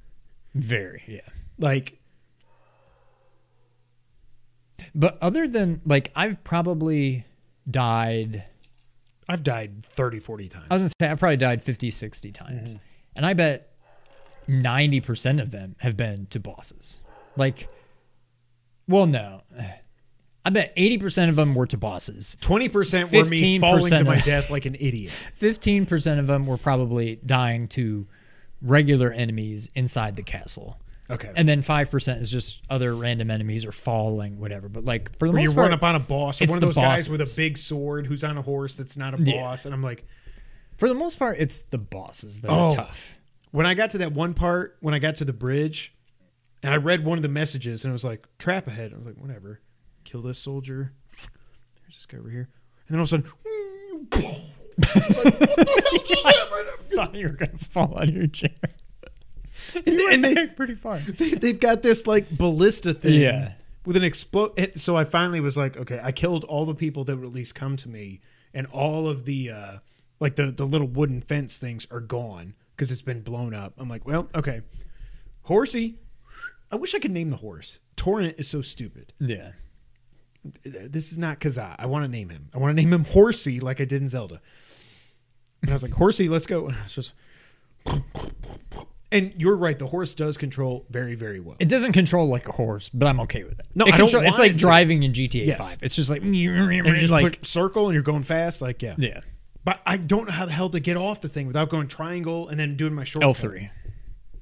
Very, yeah. Like But other than like, I've probably died. I've died 30, 40 times. I was gonna say I've probably died 50, 60 times, mm-hmm. and I bet ninety percent of them have been to bosses. Like, well, no, I bet eighty percent of them were to bosses. Twenty percent were me 15% falling to my death like an idiot. Fifteen percent of them were probably dying to regular enemies inside the castle. Okay. And then five percent is just other random enemies or falling, whatever. But like for the Where you most run part, up on a boss or one of those guys with a big sword who's on a horse that's not a Yeah. boss, and I'm like, for the most part, it's the bosses that Oh. are tough. when I got to that one part, when I got to the bridge, and I read one of the messages, and it was like trap ahead. I was like, whatever, kill this soldier. There's this guy over here, and then all of a sudden, I thought you were gonna fall of your chair. and, and they, pretty far. they they've got this like ballista thing, Yeah. with an explode. So I finally was like, okay, I killed all the people that would at least come to me, and all of the uh like the the little wooden fence things are gone because it's been blown up. I'm like, well, okay, horsey. I wish I could name the horse. Torrent is so stupid. Yeah. this is not Kazaa. I want to name him. I want to name him Horsey like I did in Zelda. And I was like, Horsey, let's go. And I was just, and you're right. The horse does control very, very well. It doesn't control like a horse, but I'm okay with it. No, It I don't control- It's like it driving in GTA Yes. 5. It's just like, And you just like put circle and you're going fast. Like, yeah. yeah, But I don't know how the hell to get off the thing without going triangle and then doing my short L3.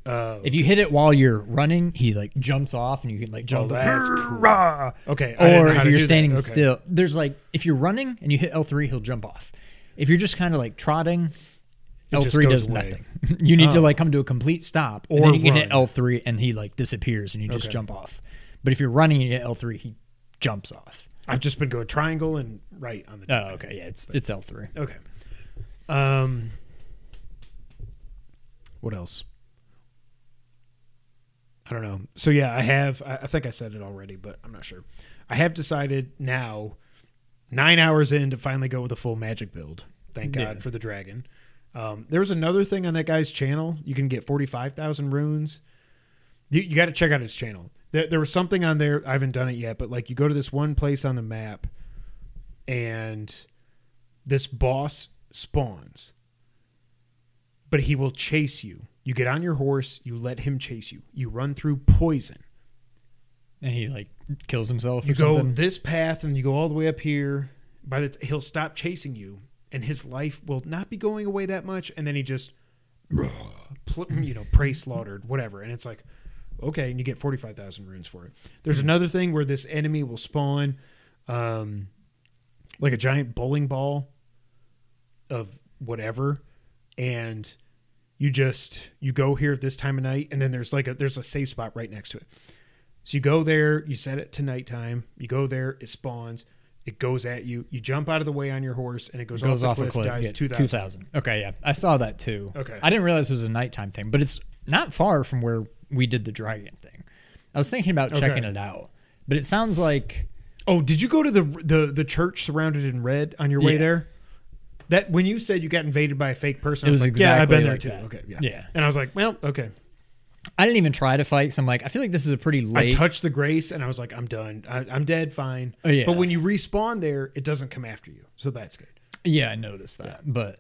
Uh, If you hit it while you're running, he like jumps off and you can like jump. Oh, that's cool. Okay. I didn't know Or if you're standing Okay. still, there's like if you're running and you hit L3, he'll jump off. If you're just kind of like trotting, Just L3 does away. nothing. you need to Oh. like come to a complete stop, and Or then you can hit. L3 and he like disappears and you just Okay. jump off. But if you're running and you hit L3, he jumps off. I've just been going triangle and right on the. Oh, okay, yeah, it's it's L3. Okay. Um. What else? I don't know. So yeah, I have. I, I think I said it already, but I'm not sure. I have decided now, nine hours in, to finally go with a full magic build. Thank God Yeah. for the dragon. Um, there was another thing on that guy's channel. You can get forty five thousand runes. You, you got to check out his channel. There, there was something on there. I haven't done it yet, but like you go to this one place on the map, and this boss spawns, but he will chase you. You get on your horse, you let him chase you. You run through poison. And he like kills himself You go something. this path and you go all the way up here. By the t- he'll stop chasing you, and his life will not be going away that much. And then he just, pl- you know, prey slaughtered, whatever. And it's like, okay, and you get forty five thousand runes for it. There's another thing where this enemy will spawn, um, like a giant bowling ball of whatever, and you just you go here at this time of night, and then there's like a there's a safe spot right next to it. So you go there, you set it to nighttime. You go there, it spawns, it goes at you. You jump out of the way on your horse, and it goes, goes off off the a cliff, cliff. dies yeah, two 2000. Okay, yeah. I saw that too. Okay. I didn't realize it was a nighttime thing, but it's not far from where we did the dragon thing. I was thinking about Okay. checking it out, but it sounds like Oh, did you go to the the the church surrounded in red on your way Yeah. there? That when you said you got invaded by a fake person, It I was, was like, yeah, I've exactly been there like too. that. Okay, yeah. Yeah. And I was like, well, okay. I didn't even try to fight. So I'm like, I feel like this is a pretty late. I late. touched the grace, and I was like, I'm done. I, I'm dead. Fine. Oh, yeah. But when you respawn there, it doesn't come after you, so that's good. yeah, I noticed that, but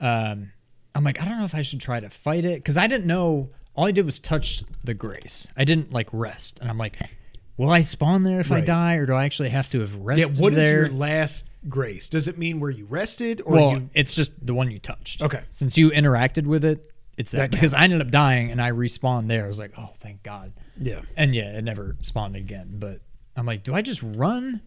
um, I'm like, I don't know if I should try to fight it because I didn't know. All I did was touch the grace. I didn't like rest, and I'm like, will I spawn there if I Right. die, or do I actually have to have rested? Yeah. rested What is there? your last grace? Does it mean where you rested or well, you? it's just the one you touched. Okay. Since you interacted with it, it's that, That because I ended up dying and I respawned there. I was like, oh, thank God. Yeah. And yeah, it never spawned again. But I'm like, do I just run?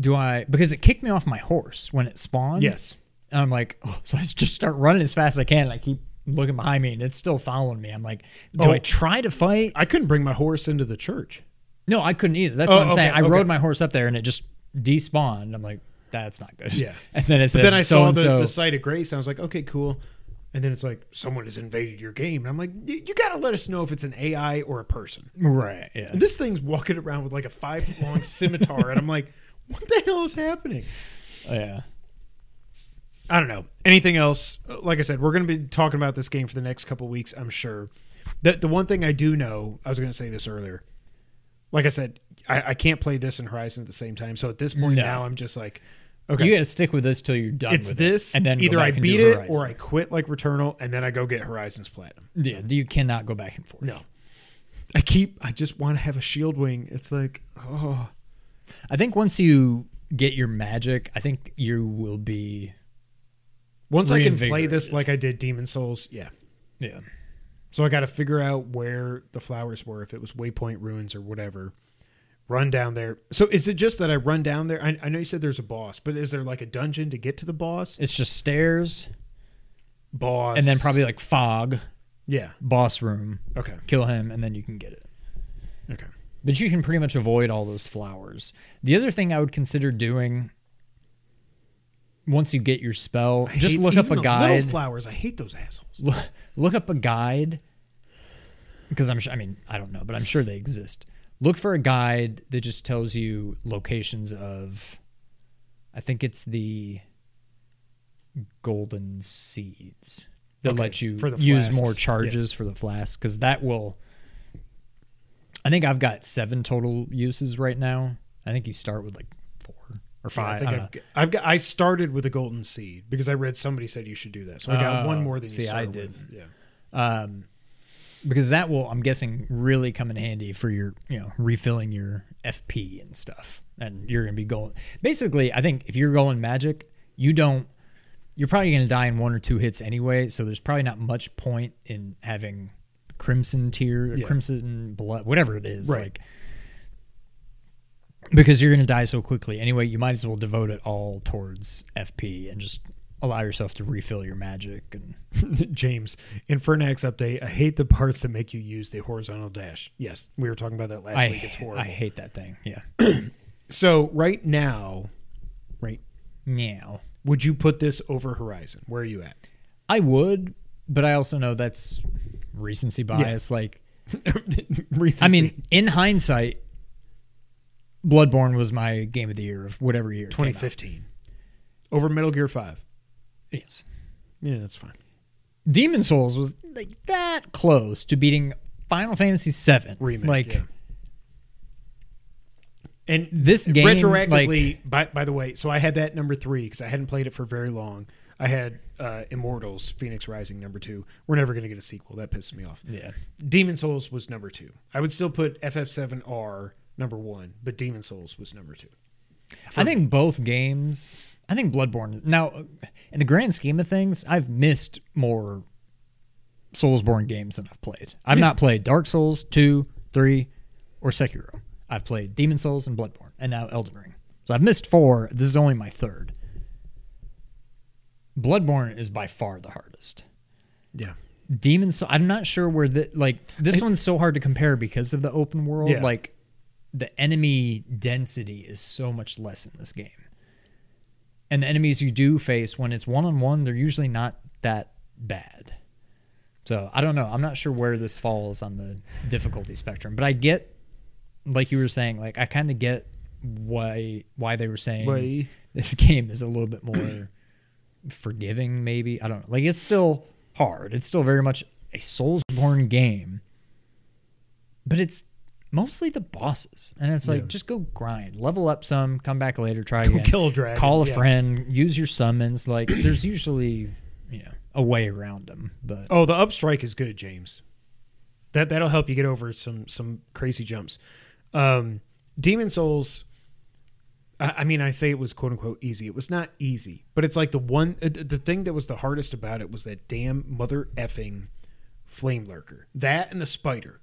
do I because it kicked me off my horse when it spawned. Yes. And I'm like, oh, so I just start running as fast as I can. And I keep looking behind me, and it's still following me. I'm like, do Oh. I try to fight? I couldn't bring my horse into the church. No, I couldn't either. That's Oh, what I'm saying. I okay. rode my horse up there, and it just despawned. I'm like, that's not good. Yeah. And then it said, But then I so saw the, so. the site of grace. And I was like, okay, cool. And then it's like someone has invaded your game, and I'm like, you got to let us know if it's an AI or a person. Right. Yeah. And this thing's walking around with like a five foot long scimitar, and I'm like, what the hell is happening? Oh, yeah. I don't know. Anything else? Uh, like I said, we're going to be talking about this game for the next couple weeks, I'm sure. The, the one thing I do know, I was going to say this earlier. Like I said, I, I can't play this and Horizon at the same time. So at this point No. now, I'm just like, okay, You got to stick with this till you're done it's this, it. And then either I back and do beat it Horizon. or I quit like Returnal, and then I go get Horizons Platinum. Yeah. You cannot go back and forth. No. I keep, I just want to have a shield wing. It's like, oh, I think once you get your magic, I think you will be. once I can play this like I did Demon's Souls, yeah. Yeah. So I got to figure out where the flowers were, if it was Waypoint Ruins or whatever. Run down there. So is it just that I run down there? I, I know you said there's a boss, but is there like a dungeon to get to the boss? It's just stairs Boss, and then probably like fog, yeah. boss room, Okay, kill him, and then you can get it. okay. But you can pretty much avoid all those flowers. The other thing I would consider doing once you get your spell, just look up a the little guide. flowers. I hate those assholes. look, look up a guide because I'm sure. I mean, I don't know, but I'm sure they exist. Look for a guide that just tells you locations of. I think it's the golden seeds that Okay, let you use more Yeah. charges for the flask because that will. I think I've got seven total uses right now. I think you start with like four or Yeah, I five. think I I've, got- I've got. I started with a golden seed because I read somebody said you should do that. So I got Oh, one more than you see, I did. with. Yeah. um, because that will I'm guessing really come in handy for your you know refilling your FP and stuff, and you're gonna be going. Basically, I think if you're going magic, you don't. You're probably gonna die in one or two hits anyway, so there's probably not much point in having crimson tear, Yeah. crimson blood, whatever it is, Right. like. Because you're gonna die so quickly anyway, you might as well devote it all towards FP and just allow yourself to refill your magic and James, in Fernax update, I hate the parts that make you use the horizontal dash. Yes, we were talking about that last I, week. It's horrible. I hate that thing. Yeah. so right now, right, now, would you put this over Horizon? Where are you at? I would, but I also know that's recency bias. Like, Recency. I mean, in hindsight, Bloodborne was my game of the year of whatever year. it came out. 2015 over Metal Gear Five. Yes. Yeah, that's fine. Demon's Souls was like that close to beating Final Fantasy VII. Remake, like yeah. And this game, retroactively, like, by by the way, so I had that number three because I hadn't played it for very long. I had uh, Immortals: Phoenix Rising number two. We're never going to get a sequel. That pisses me off. yeah, Demon's Souls was number two. I would still put FF7R number one, but Demon's Souls was number two. I think both games. I think Bloodborne. Now, in the grand scheme of things, I've missed more Soulsborne games than I've played. I've Yeah. not played Dark Souls two, three, or Sekiro. I've played Demon's Souls and Bloodborne, and now Elden Ring. So I've missed four. This is only my third. Bloodborne is by far the hardest. Yeah. Demon Soul. I'm not sure where the like this I- one's so hard to compare because of the open world. Yeah. Like the enemy density is so much less in this game, and the enemies you do face when it's one on one, they're usually not that bad. So I don't know. I'm not sure where this falls on the difficulty spectrum, but I get, like you were saying, like I kind of get why why they were saying Why? this game is a little bit more forgiving maybe i don't know like it's still hard it's still very much a soulsborne game but it's mostly the bosses and it's like Yeah. just go grind level up some come back later try Go again kill a dragon. call a yeah. friend use your summons like there's usually you know a way around them but Oh, the upstrike is good, James. That that'll help you get over some some crazy jumps. Um, Demon's Souls. I, I mean, I say it was quote unquote easy. It was not easy, but it's like the one uh, the thing that was the hardest about it was that damn mother effing flame lurker. That and the spider.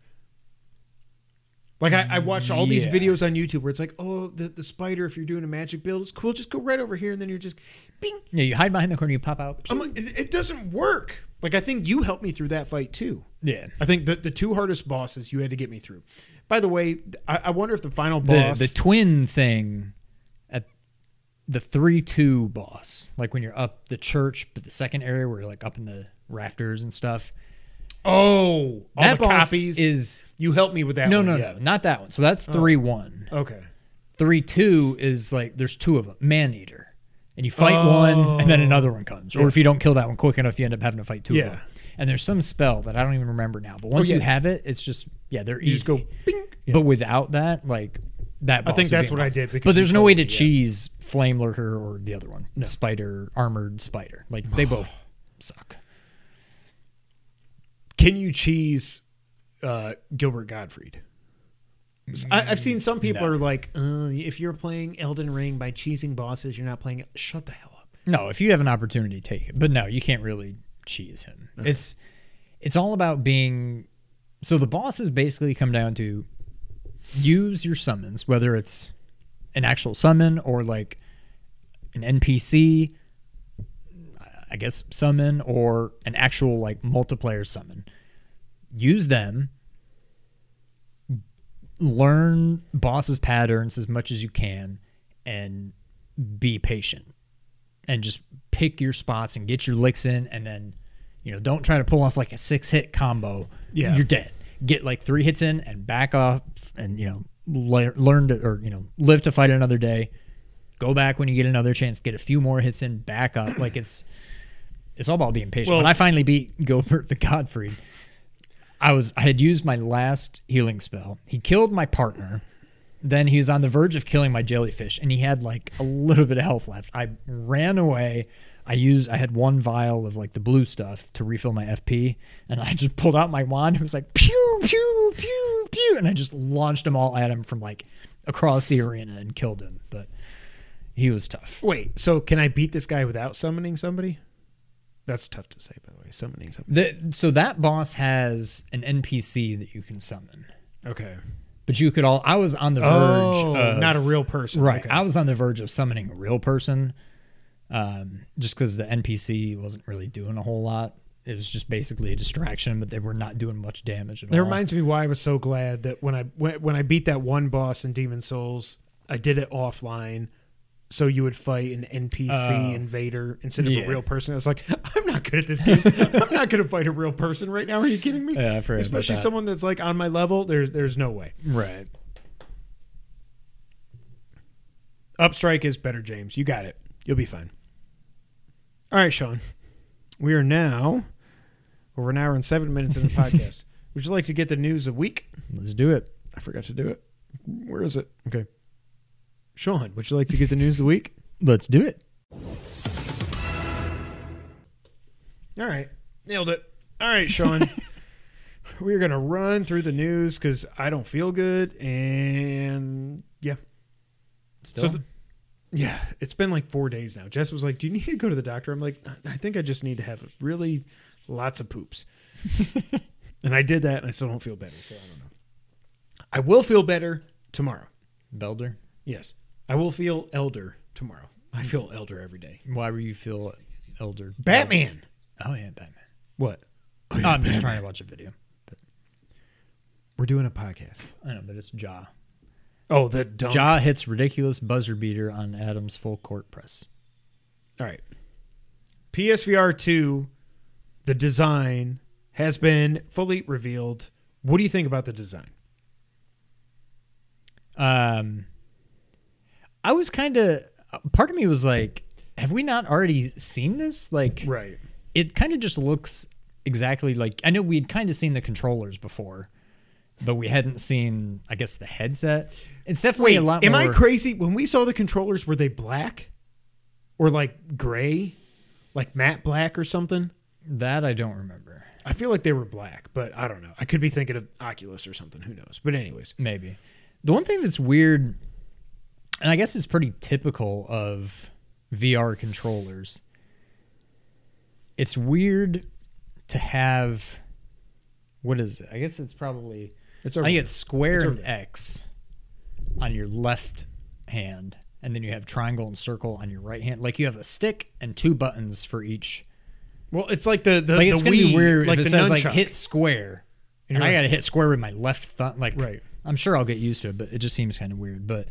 Like I, I watched all these Yeah. videos on YouTube where it's like, oh, the, the spider. If you're doing a magic build, it's cool. Just go right over here, and then you're just, bing. Yeah, you hide behind the corner, you pop out. I'm like, it, doesn't work. Like I think you helped me through that fight too. yeah. I think the the two hardest bosses you had to get me through. By the way, I, I wonder if the final The boss. the twin thing at the three two boss, like when you're up the church, but the second area where you're like up in the rafters and stuff. Oh, all that the boss copies is You helped me with that. no one, no yeah. no not that one. So that's oh. three one. Okay. Three two is like there's two of them, man eater, and you fight one and then another one comes. Or if you don't kill that one quick enough, you end up having to fight two Yeah. of them. And there's some spell that I don't even remember now, but once yeah. you have it, it's just yeah they're You easy. just go. But without that, like that, I think that's what I did because But there's no way me, to yeah. cheese Flame Lurker or the other one, Spider Armored Spider. Like they both suck. Can you cheese uh, Gilbert Gottfried? I, I've seen some people No. are like, uh, if you're playing Elden Ring by cheesing bosses, you're not playing it. Shut the hell up. No, if you have an opportunity, take it. But no, you can't really cheese him. It's it's all about being. So the bosses basically come down to use your summons, whether it's an actual summon or like an NPC, I guess summon or an actual like multiplayer summon. Use them. Learn bosses' patterns as much as you can, and be patient and just pick your spots and get your licks in and then you know don't try to pull off like a six hit combo Yeah. you're dead get like three hits in and back off and you know le- learn to or you know live to fight another day go back when you get another chance get a few more hits in back up like it's it's all about being patient. Well- when i finally beat gilbert the godfrey i was i had used my last healing spell. He killed my partner. Then he was on the verge of killing my jellyfish and he had like a little bit of health left. I ran away. I used i had one vial of like the blue stuff to refill my fp and i just pulled out my wand. And was like pew pew pew pew and i just launched them all at him from like across the arena and killed him. But he was tough. Wait, so can I beat this guy without summoning somebody? That's tough to say, by the way. Summoning the, so that boss has an npc that you can summon Okay. but you could all i was on the verge Oh, of, not a real person. Right. Okay. I was on the verge of summoning a real person, um, just because the NPC wasn't really doing a whole lot. It was just basically a distraction, but they were not doing much damage at That all. reminds me why I was so glad that when I when, when I beat that one boss in Demon's Souls, I did it offline. So you would fight an NPC Oh. invader instead of Yeah. a real person. I was like, I'm not good at this game. I'm not going to fight a real person right now. Are you kidding me? Yeah, I forgot about Especially that. someone that's like on my level. There's there's no way. right. Upstrike is better, James. You got it. You'll be fine. All right, Sean. We are now over an hour and seven minutes in the podcast. Would you like to get the news of the week? Let's do it. I forgot to do it. Where is it? Okay. Sean, would you like to get the news of the week? Let's do it. All right. Nailed it. All right, Sean. We're going to run through the news because I don't feel good. And yeah. Still. the- yeah, it's been like four days now. Jess was like, Do you need to go to the doctor? I'm like, I think I just need to have really lots of poops. and I did that and I still don't feel better. So I don't know. I will feel better tomorrow. Belder. Yes. I will feel elder tomorrow. I feel elder every day. Why were you feel elder? Batman. Oh yeah, Batman. What? Oh, I'm just trying to watch a video. We're doing a podcast. I know, but it's Jaw. Oh, the dumb. Jaw hits ridiculous buzzer beater on Adams full court press. All right. PSVR 2, the design has been fully revealed. What do you think about the design? Um, I was kind of part of me was like, have we not already seen this? Like, Right. it kind of just looks exactly like I know we'd kind of seen the controllers before, but we hadn't seen, I guess, the headset. It's definitely Wait, a lot am more. I crazy? When we saw the controllers, were they black or like gray, like matte black or something? that I don't remember. I feel like they were black, but I don't know. I could be thinking of Oculus or something. Who knows? But anyways, Maybe. The one thing that's weird, and I guess it's pretty typical of VR controllers, it's weird to have. What is it? I guess it's probably It's I over. think it's square It's and. X on your left hand, and then you have triangle and circle on your right hand. Like you have a stick and two buttons for each. well, it's like the the Like it's the gonna be weird like if it says like hit square, and you're I got to hit square with my left thumb. Like Right. I'm sure I'll get used to it, but it just seems kind of weird. But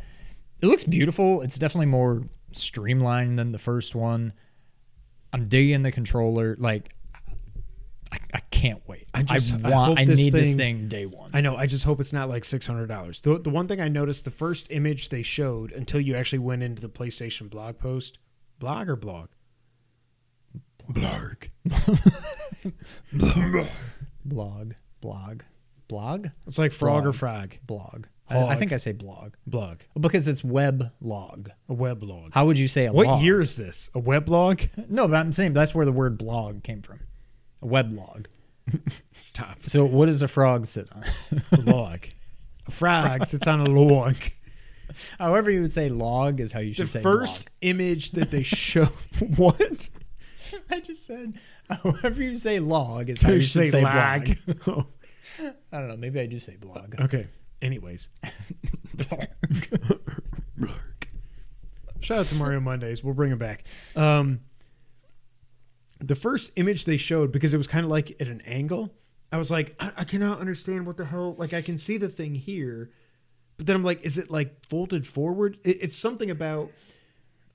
it looks beautiful. It's definitely more streamlined than the first one. I'm digging the controller. Like I, I can't wait. I just- I want. I, this need this thing- thing day one. I know. I just hope it's not like six hundred dollars. The the one thing I noticed, the first image they showed until you actually went into the PlayStation blog post, blog or blog, blog. blog, blog, blog, It's like frog or Blog. frog, blog. I, I think I say blog blog, because it's web log. a web log. How would you say a What log? year is this? A web log? No, but I'm saying that's where the word blog came from. A web log. Stop. So what does a frog sit on? A log. A frog sits on a log. However you would say log is how you The should say first image that they show. what? I just said however you say log is how you should say, lag. blog. I don't know. Maybe I do say blog. okay. Anyways. Shout out to Mario Mondays. We'll bring him back. Um, the first image they showed, because it was kind of like at an angle, I was like, I, I cannot understand what the hell. Like, I can see the thing here, but then I'm like, is it like folded forward? It, it's something about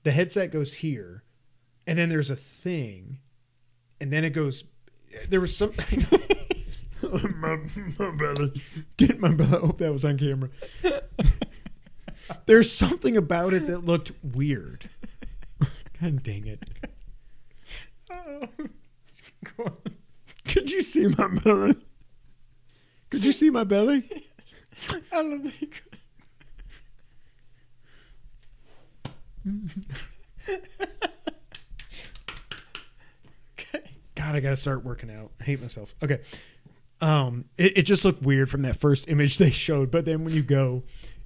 the headset goes here, and then there's a thing, and then it goes. There was some. my, my belly. Get my belly. I hope that was on camera. There's something about it that looked weird. God dang it. Could you see my belly? Could you see my belly? I don't think. God, I gotta start working out. I hate myself. Okay. Um, it, it just looked weird from that first image they showed, but then when you go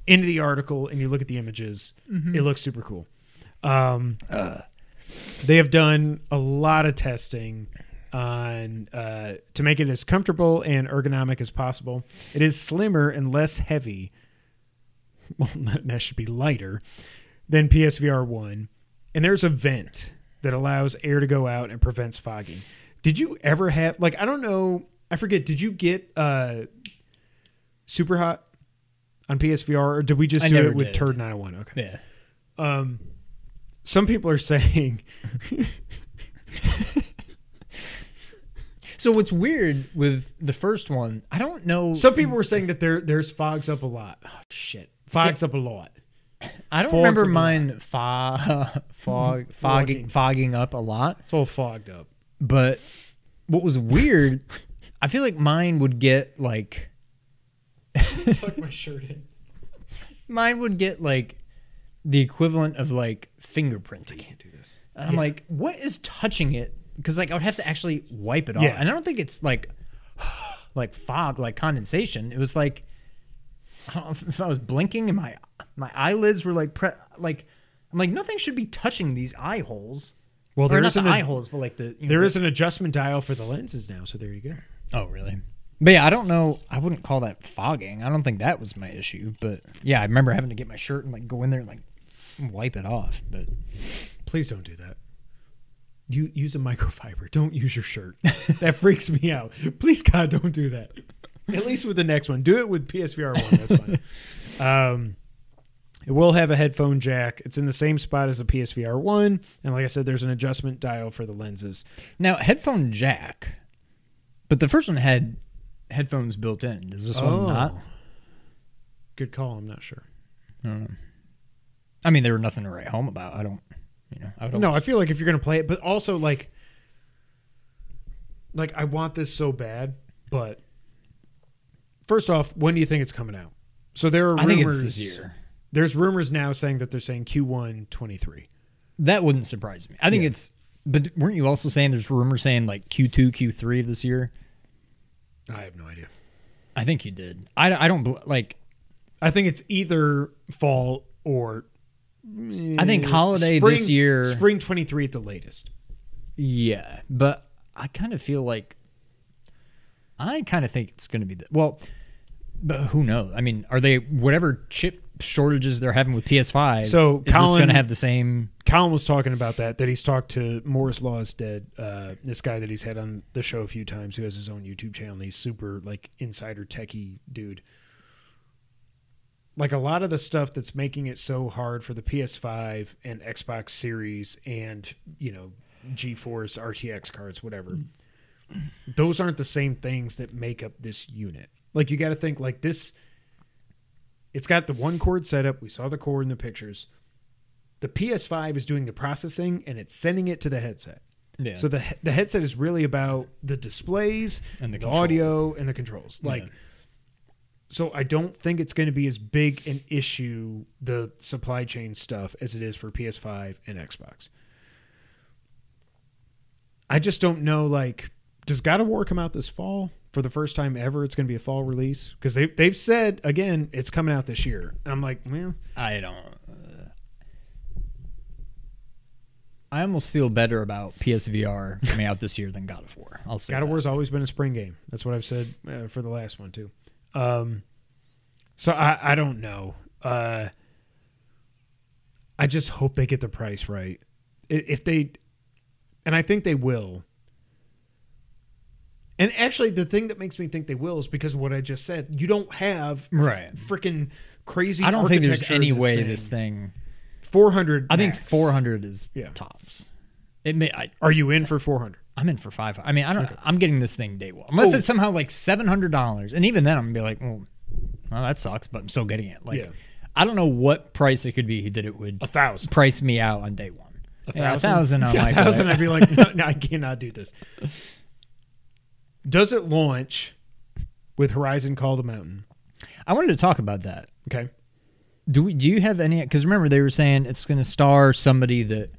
into the article and you look at the images, it looks super cool. Um, they have done a lot of testing on uh, to make it as comfortable and ergonomic as possible. It is slimmer and less heavy. Well, that that should be lighter than PSVR one, and there's a vent that allows air to go out and prevents fogging. Did you ever have like I don't know I forget did you get uh super hot on PSVR or did we just I do it with did. Turd 901? Okay. Yeah. Um some people are saying So what's weird with the first one, I don't know. some people were saying that there there's fogs up a lot. Oh shit. Fogs up a lot. I don't fogs remember up a lot. mine fog, fog, fogging, fogging up a lot. It's all fogged up. But what was weird, I feel like mine would get like Tuck my shirt in. mine would get like the equivalent of like fingerprinting. I can't do this. And I'm like, what is touching it? Because like I would have to actually wipe it off, Yeah. and I don't think it's like like fog, like condensation. It was like I don't know if, if I was blinking and my my eyelids were like pre- like I'm like nothing should be touching these eye holes. Well, there is not isn't the eye holes, but like the you know, There the- an adjustment dial for the lenses now, so there you go. Oh, really? But yeah, I don't know. I wouldn't call that fogging. I don't think that was my issue. But yeah, I remember having to get my shirt and like go in there and like wipe it off. But Please don't do that. You use a microfiber. Don't use your shirt. that freaks me out. Please God, don't do that. At least with the next one. Do it with PSVR one. That's fine. um, it will have a headphone jack. It's in the same spot as the PSVR one, and like I said, there's an adjustment dial for the lenses. now headphone jack, but the first one had headphones built in. Does this one oh. not? Good call. I'm not sure. I don't know. I mean, there were nothing to write home about. I don't, you know, I don't. No, I feel like if you're gonna play it, but also like, like I want this so bad, but first off, when do you think it's coming out? So there are rumors. I think it's this year. There's rumors now saying that they're saying Q1 23. That wouldn't surprise me. I think Yeah. it's. But weren't you also saying there's rumors saying like Q2, Q3 of this year? I have no idea. I think you did. I, I don't like. I think it's either fall or. I think eh, holiday this year- spring 23 at the latest. Yeah, but I kind of feel like I kind of think it's going to be the well. But who knows? I mean, are they whatever chip shortages they're having with PS5? So, is this going to have the same? Colin was talking about that. That he's talked to Moore's Law is Dead. Uh, this guy that he's had on the show a few times, who has his own YouTube channel. He's super like insider techie dude. Like a lot of the stuff that's making it so hard for the PS5 and Xbox Series and you know GeForce RTX cards, whatever. Those aren't the same things that make up this unit. Like you got to think like this. It's got the one cord setup. We saw the cord in the pictures the PS5 is doing the processing and it's sending it to the headset. Yeah. So the the headset is really about the displays And the the audio and the controls. Like Yeah. so I don't think it's going to be as big an issue the supply chain stuff as it is for PS5 and Xbox. I just don't know like does God of War come out this fall for the first time ever? It's going to be a fall release because they they've said again it's coming out this year. And I'm like, well, I don't. Uh, I almost feel better about PSVR coming out this year than God of War. I'll say God of. War's always been a spring game. That's what I've said uh, for the last one too. Um, so I I don't know. Uh, I just hope they get the price right. If they, and I think they will. And actually, the thing that makes me think they will is because of what I just said. You don't have Right. freaking crazy. I don't think there's any in way this thing. Four hundred. I think 400 is Yeah. tops. It may. I, Are you in for four hundred? I'm in for five. I mean, I don't. I'm getting this thing day one, unless Oh. it's somehow like seven hundred dollars, and even then, I'm gonna be like, well, well, that sucks, but I'm still getting it. Like, Yeah. I don't know what price it could be that it would A thousand. price me out on day one. A Yeah, a thousand. Yeah, a thousand. I'd be like, no, no, I cannot do this. Does it launch with Horizon Call the Mountain? I wanted to talk about that. Okay. Do we? Do you have any? Because remember, they were saying it's going to star somebody that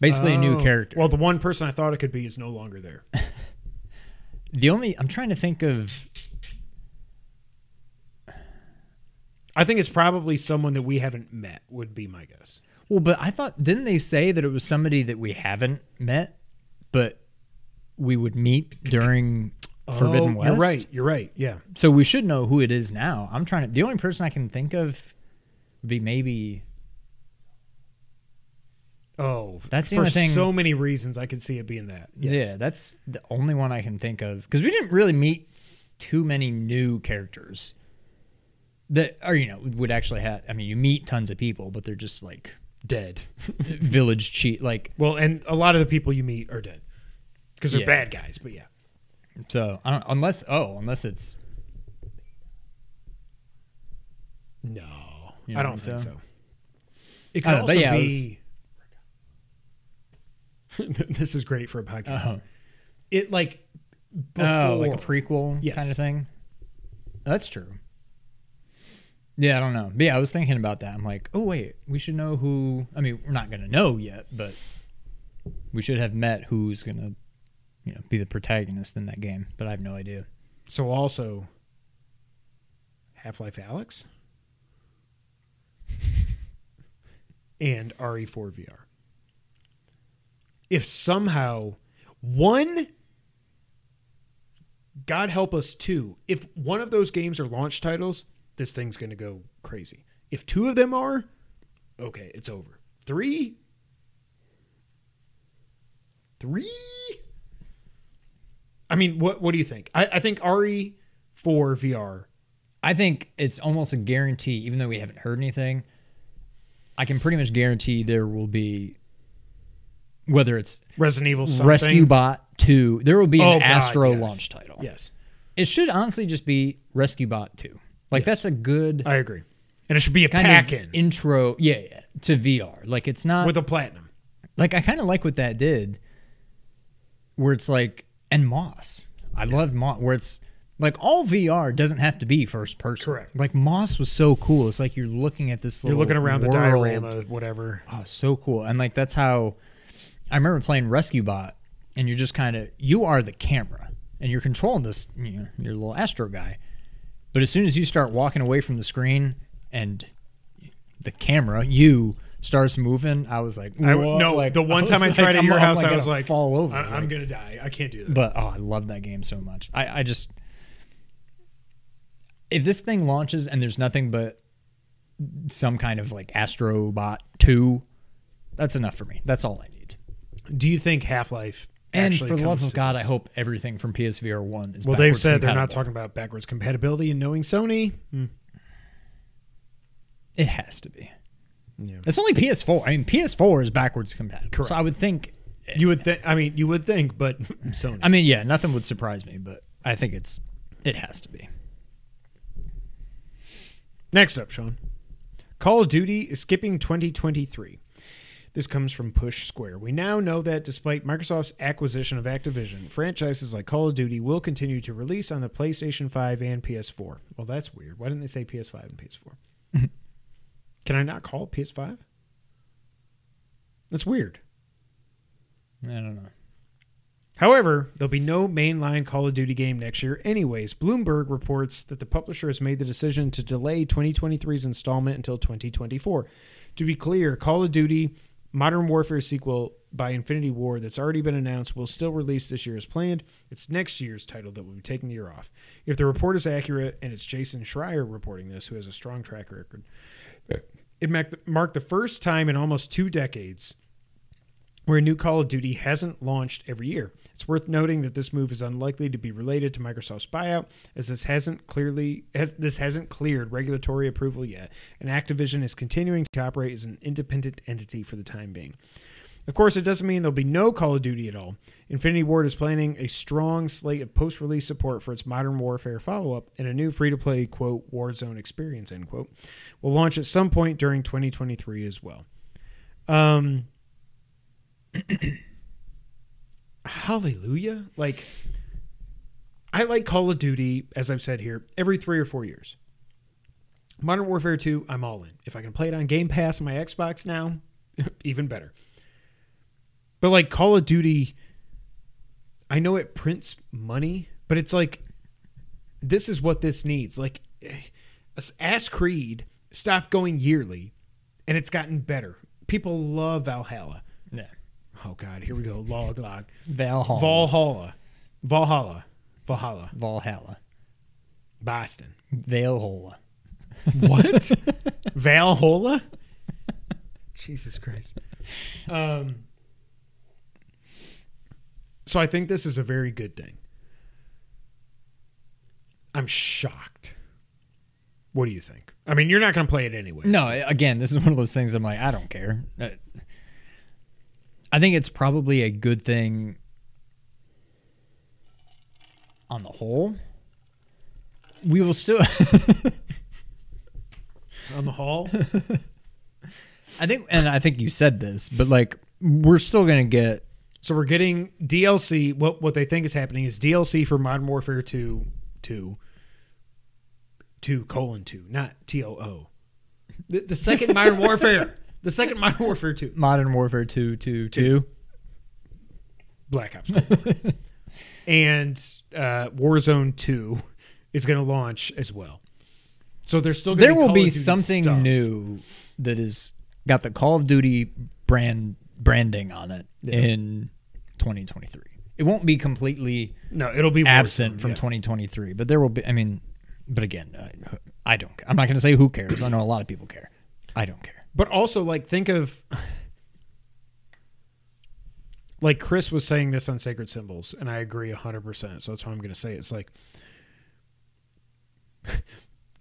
basically a new Oh. character. Well, the one person I thought it could be is no longer there. the only I'm trying to think of. I think it's probably someone that we haven't met. Would be my guess. Well, but I thought didn't they say that it was somebody that we haven't met, but we would meet during oh, Forbidden Oh, West? You're right. You're right. Yeah. So we should know who it is now. I'm trying to. The only person I can think of would be maybe. Oh, That's the for only thing- so many reasons I could see it being that. Yes. Yeah, that's the only one I can think of because we didn't really meet too many new characters that are you know would actually have. I mean, you meet tons of people, but they're just like Dead. village cheat. Like Well, and a lot of the people you meet are dead because they're Yeah. bad guys. But yeah. so, I don't unless oh unless it's No, You I don't think so? so. It could know, also yeah, be. this is great for a podcast. uh, It like before, oh like a prequel Yes. kind of thing. That's true. Yeah, I don't know. But yeah, I was thinking about that. I'm like, oh wait, we should know who. I mean, we're not gonna know yet, but we should have met who's gonna, you know, be the protagonist in that game. But I have no idea. so also Half Life Alyx and RE4 VR. If somehow one, God help us two, if one of those games are launch titles, this thing's going to go crazy. If two of them are, okay, it's over. Three, three. I mean, what what do you think? I, I think RE4 VR. I think it's almost a guarantee, even though we haven't heard anything. I can pretty much guarantee there will be, whether it's Resident Evil something. Rescue Bot 2, there will be Oh, an God, Astro yes. launch title. Yes, It should honestly just be Rescue Bot 2. Like, Yes. that's a good I agree. And it should be a kind pack of in intro, yeah, yeah, to VR. Like, it's not, with a platinum. like, I kind of like what that did, where it's like, and Moss. I love Moss, where it's, like all VR doesn't have to be first person. Correct. Like Moss was so cool. It's like you're looking at this. Little You're looking around the world. diorama, whatever. Oh, so cool. And like that's how I remember playing Rescue Bot and you're just kind of you are the camera and you're controlling this you know, your little astro guy. But as soon as you start walking away from the screen and the camera, you starts moving, I was like, I, "Whoa," no, like, the one was time I like, tried at I'm- your I'm, house, like, I was like, fall over. I, I'm like- gonna die. I can't do this. but oh, I love that game so much. I, I just if this thing launches and there's nothing but some kind of like Astrobot 2, that's enough for me. That's all I need. Do you think Half Life? And for the love of God, I hope everything from PSVR 1 is Well, they've said they're not talking about backwards compatibility and knowing Sony. Hmm. It has to be. Yeah. It's only PS4. I mean, PS4 is backwards compatible. Correct. So I would think. You would think. I mean, you would think, but Sony. I mean, yeah, nothing would surprise me, but I think it's. It has to be. Next up, Sean. Call of Duty is skipping 2023. This comes from Push Square. We now know that despite Microsoft's acquisition of Activision, franchises like Call of Duty will continue to release on the PlayStation 5 and PS4. Well, that's weird. Why didn't they say PS5 and PS4? Can I not call it PS5? That's weird. I don't know. However, there'll be no mainline Call of Duty game next year, anyways. Bloomberg reports that the publisher has made the decision to delay 2023's installment until 2024. To be clear, Call of Duty Modern Warfare sequel by Infinity Ward that's already been announced will still release this year as planned. It's next year's title that will be taking the year off. If the report is accurate, and it's Jason Schreier reporting this, who has a strong track record, it marked the first time in almost two decades where a new Call of Duty hasn't launched every year. It's worth noting that this move is unlikely to be related to Microsoft's buyout, as this hasn't clearly has this hasn't cleared regulatory approval yet, and Activision is continuing to operate as an independent entity for the time being. Of course, it doesn't mean there'll be no Call of Duty at all. Infinity Ward is planning a strong slate of post-release support for its Modern Warfare follow-up and a new free-to-play quote Warzone experience end quote will launch at some point during 2023 as well. Um, hallelujah like i like call of duty as i've said here every three or four years modern warfare 2 i'm all in if i can play it on game pass on my xbox now even better but like call of duty i know it prints money but it's like this is what this needs like ass creed stopped going yearly and it's gotten better people love valhalla Yeah. Oh God, here we go. Log log. Valhalla. Valhalla. Valhalla. Valhalla. Valhalla. Boston. Valhalla. What? Valhalla? Jesus Christ. Um So I think this is a very good thing. I'm shocked. What do you think? I mean, you're not going to play it anyway. No, again, this is one of those things I'm like, I don't care. Uh, I think it's probably a good thing on the whole. We will still On the whole? I think and I think you said this, but like we're still going to get So we're getting DLC. What what they think is happening is DLC for Modern Warfare 2 2 2 colon 2, not T O O. The, the second Modern Warfare. The second Modern Warfare 2. Modern Warfare 2 2 2. Black Ops. And uh, Warzone 2 is going to launch as well. So there's still gonna There will be something stuff. new that is got the Call of Duty brand branding on it Yeah. in 2023. It won't be completely No, it'll be absent from yeah. 2023, but there will be. I mean, but again, I, I don't. I'm not going to say who cares. I know a lot of people care. I don't care. But also, like, think of like Chris was saying this on Sacred Symbols, and I agree hundred percent. So that's what I'm going to say it's like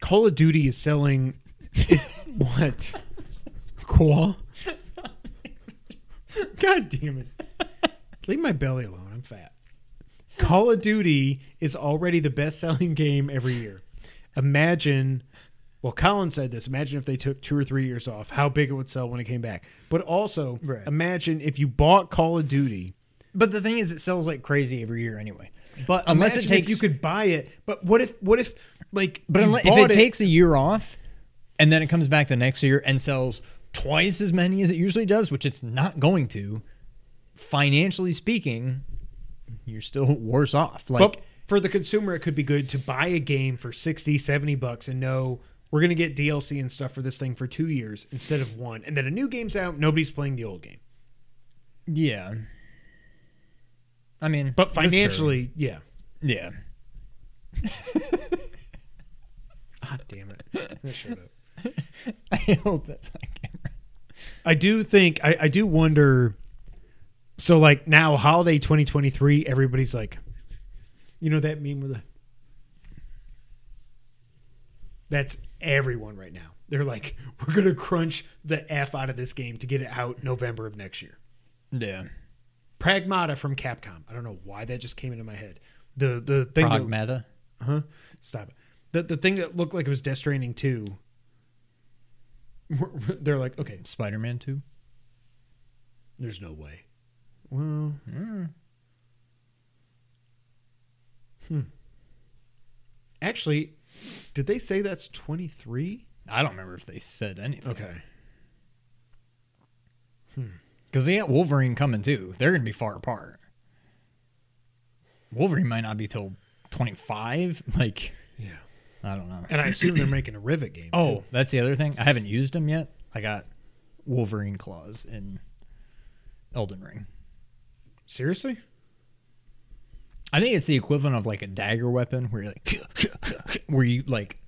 Call of Duty is selling what? Cool. God damn it! Leave my belly alone. I'm fat. Call of Duty is already the best-selling game every year. Imagine well, Colin said this. Imagine if they took two or three years off, how big it would sell when it came back. But also, Right. imagine if you bought Call of Duty, But the thing is, it sells like crazy every year anyway. but Unless it if takes- you could buy it. But what if, what if, like, But you unless, if bought it, takes a year off, and then it comes back the next year and sells twice as many as it usually does, which it's not going to, financially speaking, you're still worse off. Like, but for the consumer, it could be good to buy a game for 60, 70 bucks and know we're going to get DLC and stuff for this thing for two years instead of one. And then a new game's out, nobody's playing the old game. yeah. I mean, But financially, yeah. yeah. God damn it! I hope that's camera. I do think I, I do wonder. So like now, holiday 2023, everybody's like, you know that meme with the. That's everyone right now. They're like, we're gonna crunch the f out of this game to get it out November of next year. Yeah. Pragmata from Capcom. I don't know why that just came into my head. The the thing. that- Pragmata. Huh? Stop it. The the thing that looked like it was Death Stranding 2. They're like, okay, Spider Man 2. there's no way. Well, hmm. Actually, did they say that's 23? I don't remember if they said anything. Okay. Hmm. Because they got Wolverine coming too. They're going to be far apart. Wolverine might not be till 25. Like, Yeah. I don't know. And I assume they're making a Rivet game. Oh, too. that's the other thing. I haven't used them yet. I got Wolverine claws in Elden Ring. seriously? I think it's the equivalent of like a dagger weapon where you're like where you like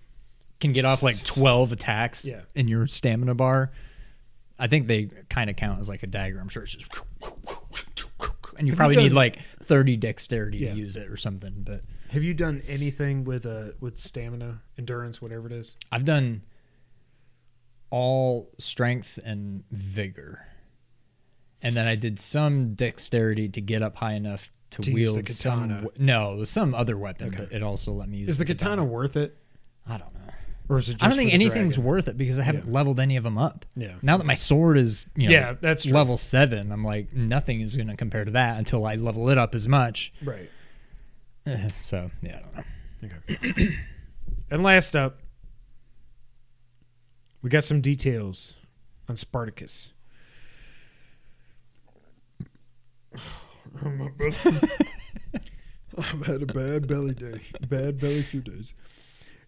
can get off like 12 attacks Yeah. in your stamina bar. I think they kind of count as like a dagger. I'm sure it's just and you you probably need done- like 30 dexterity Yeah. to use it or something, but Have you done anything with uh with stamina, endurance, whatever it is? I've done all strength and vigor. And then I did some dexterity to get up high enough to, To use the wield some. katana. we- No, it was some other weapon, but it also let me use. Is the katana worth it, I don't know. Or is it? Just I don't think anything's dragon? worth it because I haven't Yeah. leveled any of them up. Yeah. Now that my sword is, you know, Yeah, that's true. level seven, I'm like nothing is going to compare to that until I level it up as much. Right. So yeah, I don't know. Okay. and last up, we got some details on Spartacus. I've had a bad belly day. Bad belly few days.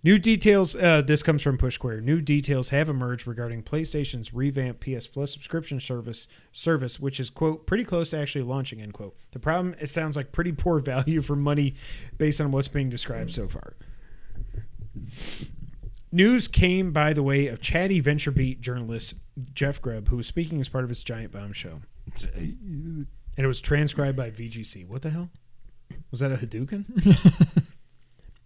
New details. Uh, this comes from Push Square. New details have emerged regarding PlayStation's revamped PS Plus subscription service, service, which is quote pretty close to actually launching. End quote. The problem it sounds like pretty poor value for money based on what's being described so far. News came by the way of chatty VentureBeat journalist Jeff Grubb, who was speaking as part of his Giant Bomb show, and it was transcribed by VGC. What the hell? Was that a Hadouken?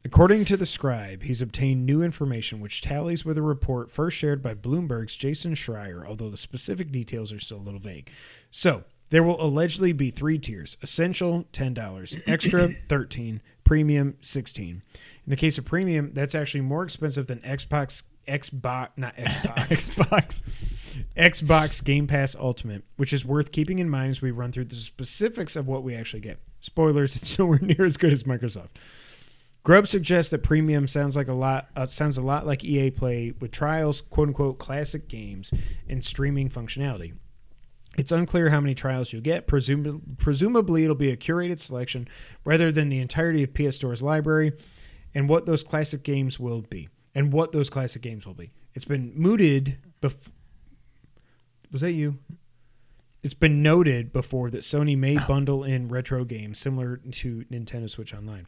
According to the scribe, he's obtained new information which tallies with a report first shared by Bloomberg's Jason Schreier, although the specific details are still a little vague. So, there will allegedly be three tiers essential, $10, extra, 13 premium, 16 In the case of premium, that's actually more expensive than Xbox, Xbox, not Xbox, Xbox. Xbox Game Pass Ultimate, which is worth keeping in mind as we run through the specifics of what we actually get. Spoilers: It's nowhere near as good as Microsoft. Grubb suggests that premium sounds like a lot uh, sounds a lot like EA Play with trials, quote unquote, classic games and streaming functionality. It's unclear how many trials you'll get. Presumably, presumably, it'll be a curated selection rather than the entirety of PS Store's library, and what those classic games will be, and what those classic games will be. It's been mooted. Bef- was that you? It's been noted before that Sony may bundle in retro games similar to Nintendo Switch Online.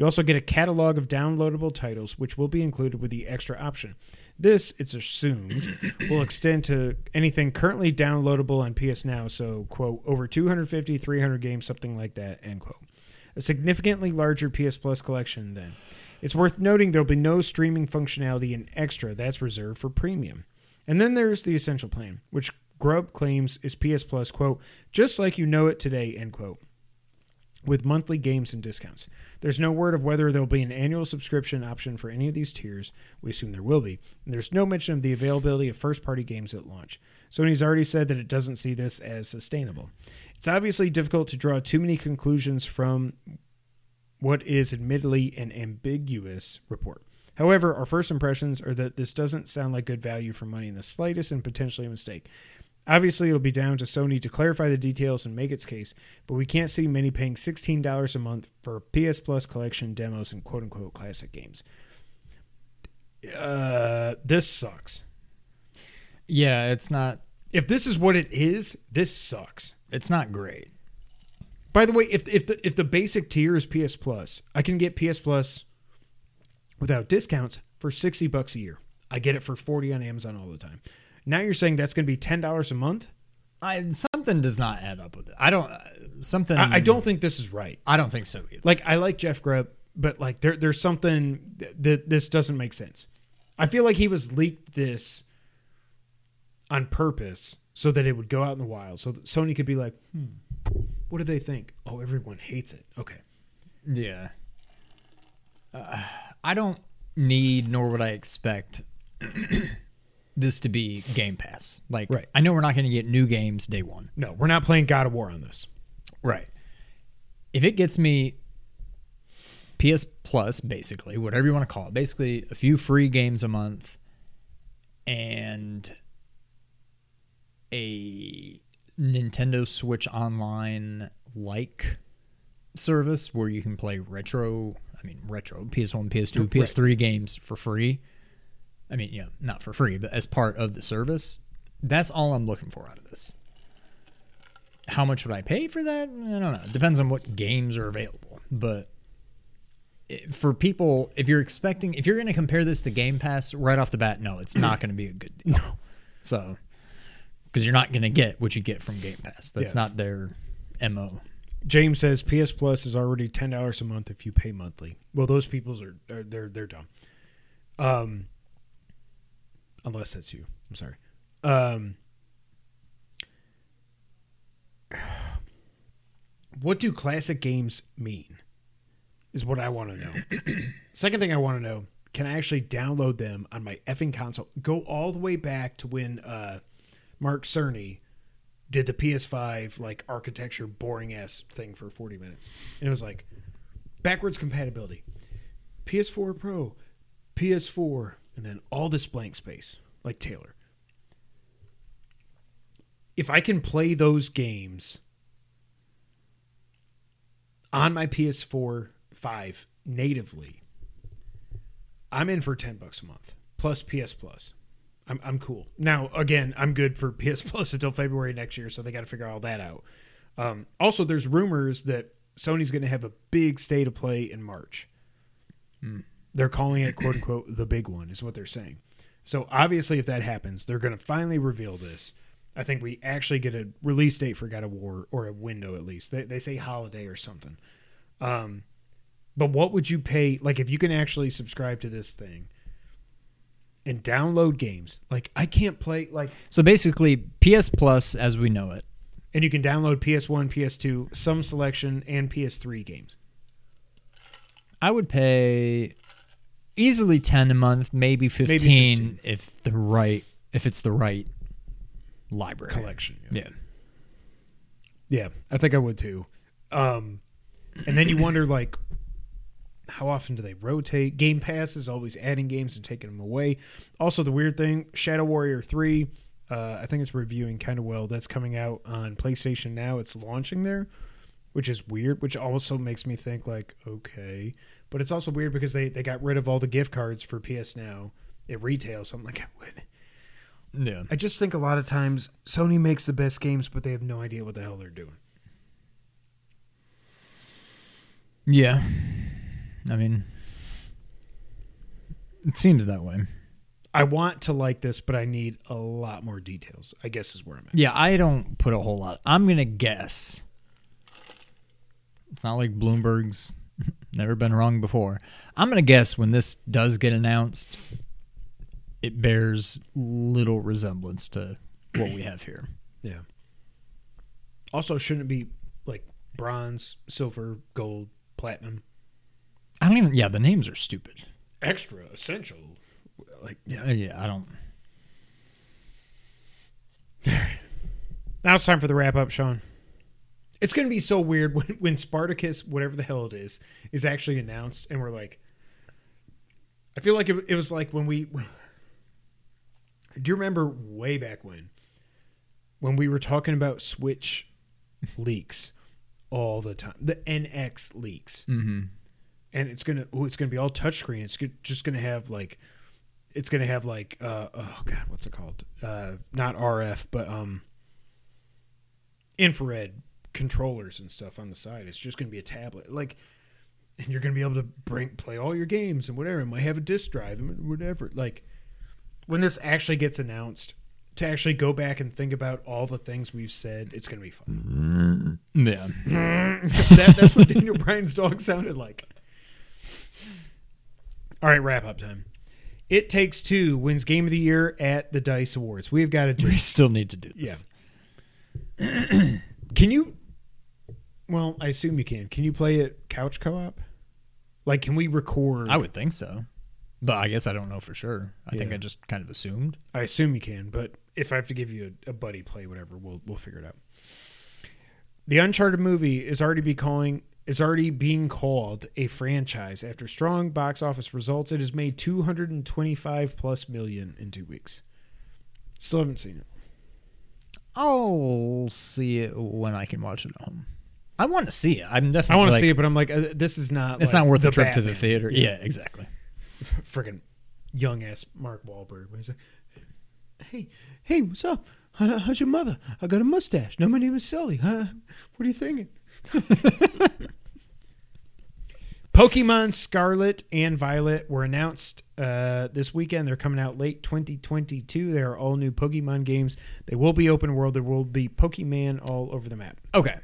You also get a catalog of downloadable titles, which will be included with the extra option. This, it's assumed, will extend to anything currently downloadable on PS Now. So, quote, over 250, 300 games, something like that, end quote. A significantly larger PS Plus collection, then. It's worth noting there'll be no streaming functionality in extra. That's reserved for premium. And then there's the essential plan, which Grubb claims is PS Plus, quote, just like you know it today, end quote with monthly games and discounts. There's no word of whether there'll be an annual subscription option for any of these tiers. We assume there will be. And there's no mention of the availability of first party games at launch. Sony's already said that it doesn't see this as sustainable. It's obviously difficult to draw too many conclusions from what is admittedly an ambiguous report. However, our first impressions are that this doesn't sound like good value for money in the slightest and potentially a mistake. Obviously, it'll be down to Sony to clarify the details and make its case, but we can't see many paying $16 a month for PS Plus collection demos and quote unquote classic games. Uh, this sucks. Yeah, it's not. If this is what it is, this sucks. It's not great. By the way, if if the if the basic tier is PS Plus, I can get PS Plus without discounts for 60 bucks a year. I get it for 40 on Amazon all the time. Now you're saying that's going to be $10 a month? I, something does not add up with it. I don't. Uh, something. I, I don't think this is right. I don't think so either. Like I like Jeff Grubb, but like there there's something that this doesn't make sense. I feel like he was leaked this on purpose so that it would go out in the wild, so that Sony could be like, hmm, what do they think? Oh, everyone hates it. Okay. Yeah. Uh, I don't need nor would I expect this to be Game Pass. Like, Right. I know we're not going to get new games day one. No, we're not playing God of War on this. Right. If it gets me PS Plus, basically, whatever you want to call it, basically a few free games a month and a Nintendo Switch Online like service where you can play retro, I mean, retro, PS1, PS2, PS3 games for free. I mean, yeah, not for free, but as part of the service. That's all I'm looking for out of this. How much would I pay for that? I don't know. It depends on what games are available. But for people, if you're expecting, if you're going to compare this to Game Pass right off the bat, no, it's not going to be a good deal. No. So, because you're not going to get what you get from Game Pass. That's Yeah. not their MO. James says PS Plus is already ten dollars a month if you pay monthly. Well, those people's are, are they're they're dumb. Um, unless that's you. I'm sorry. Um, what do classic games mean? Is what I want to know. Second thing I want to know: Can I actually download them on my effing console? Go all the way back to when uh, Mark Cerny did the PS5 like architecture boring ass thing for 40 minutes. And it was like backwards compatibility. PS4 Pro, PS4, and then all this blank space, like Taylor. If I can play those games on my PS4 5 natively, I'm in for 10 bucks a month plus PS Plus. I'm, I'm cool. Now, again, I'm good for PS Plus until February next year, so they got to figure all that out. Um, also, there's rumors that Sony's going to have a big state of play in March. They're calling it "quote unquote" the big one, is what they're saying. So obviously, if that happens, they're going to finally reveal this. I think we actually get a release date for God of War or a window at least. They, they say holiday or something. Um, but what would you pay? Like, if you can actually subscribe to this thing and download games, like I can't play like, So basically, PS Plus, as we know it, and you can download PS1, PS2, some selection, and PS3 games. I would pay easily ten a month, maybe fifteen, 15. if the right if it's the right library collection. Yeah. Yeah, I think I would too. Um, and then you wonder like, how often do they rotate? Game Pass is always adding games and taking them away. Also, the weird thing, Shadow Warrior Three, uh, I think it's reviewing kind of well. That's coming out on PlayStation now. It's launching there, which is weird. Which also makes me think like, okay, but it's also weird because they they got rid of all the gift cards for PS Now at retail. So I'm like, what? Yeah. I just think a lot of times Sony makes the best games, but they have no idea what the hell they're doing. Yeah. I mean, it seems that way. I want to like this, but I need a lot more details. I guess is where I'm at. Yeah, I don't put a whole lot. I'm gonna guess. It's not like Bloomberg's never been wrong before. I'm gonna guess when this does get announced, it bears little resemblance to what we have here. Yeah. Also, shouldn't it be like bronze, silver, gold, platinum, I don't even. Yeah, the names are stupid. extra, essential? Like, Yeah, uh, yeah. I don't. now it's time for the wrap up, Sean. It's going to be so weird when, when Spartacus, whatever the hell it is, is actually announced, and we're like, I feel like it, it was like when we. Do you remember way back when? When we were talking about Switch leaks all the time, the NX leaks, Mm-hmm. and it's gonna oh, it's gonna be all touchscreen. It's just gonna have like, it's gonna have like uh oh god, what's it called? Uh, not RF, but um, infrared controllers and stuff on the side. It's just gonna be a tablet. Like, and you're going to be able to bring play all your games and whatever. It might have a disc drive and whatever. Like when this actually gets announced, to actually go back and think about all the things we've said, it's going to be fun. Mm-hmm. Yeah. that, that's what Daniel Bryan's dog sounded like. All right, wrap up time. It Takes Two wins Game of the Year at the Dice Awards. We've got to do We still need to do this. Can you? Well, I assume you can. Can you play it couch co-op? Like, can we record? I would think so. But I guess I don't know for sure. I think Yeah. I just kind of assumed. I assume you can, but if I have to give you a, a buddy play, whatever, we'll we'll figure it out. The Uncharted movie is already be calling is already being called a franchise after strong box office results. It has made two hundred and twenty five plus million in two weeks. Still haven't seen it. I'll see it when I can watch it at home. I want to see it. I'm definitely. I want to like, see it, but I'm like, uh, this is not. It's like not worth the, trip to the Batman. theater. Yeah, exactly. freaking young ass Mark Wahlberg. When he's like, "Hey, hey, what's up? How- How's your mother? I got a mustache. No, my name is Sully. Huh? What are you thinking?" Pokemon Scarlet and Violet were announced uh, this weekend. They're coming out late 2022. They are all new Pokemon games. They will be open world. There will be Pokemon all over the map. Okay.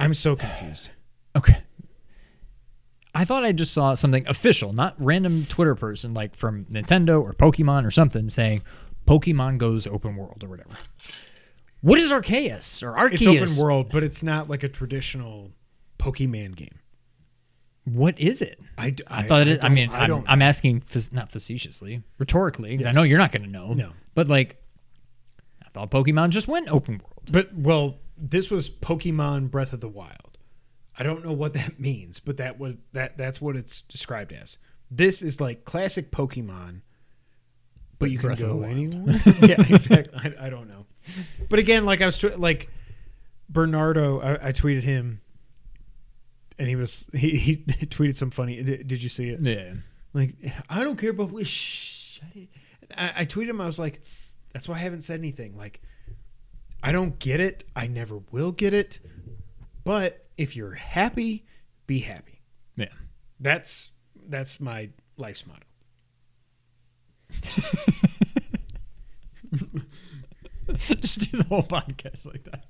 I'm so confused. Okay. I thought I just saw something official, not random Twitter person like from Nintendo or Pokemon or something saying Pokemon goes open world or whatever. What is Arceus or Arceus? It's open world, but it's not like a traditional Pokemon game. What is it? I, d- I, thought it. I, mean, I I'm, don't. I'm asking not facetiously, rhetorically, because I know you're not going to know. No. but like, I thought Pokemon just went open world. But well, this was Pokemon Breath of the Wild. I don't know what that means, but that was that that's what it's described as. This is like classic Pokemon, but you can go anywhere. yeah, exactly. I, I don't know, but again, like I was like Bernardo, I, I tweeted him, and he was he, he tweeted some funny. Did, did you see it? Yeah. Like, I don't care about wish. I, I tweeted him. I was like, that's why I haven't said anything. Like, I don't get it. I never will get it. But if you're happy, be happy. Yeah. That's that's my life's motto. just do the whole podcast like that.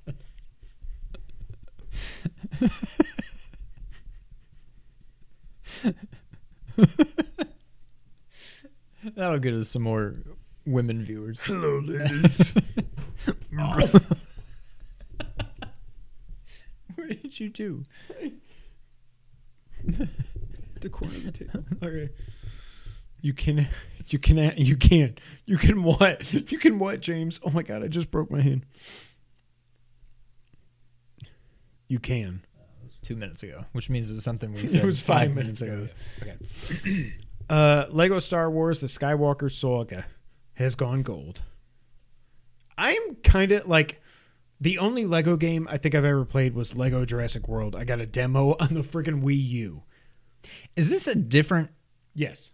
That'll get us some more women viewers. Hello, ladies. What did you do? the corner of the table. Okay. You can, you can, you can, you can what? You can what, James? Oh my God! I just broke my hand. You can. It was two minutes ago, which means it was something we It said was five minutes ago. Okay. uh, Lego Star Wars: The Skywalker Saga has gone gold. I'm kind of like the only Lego game I think I've ever played was Lego Jurassic World. I got a demo on the freaking Wii U. Is this a different? Yes,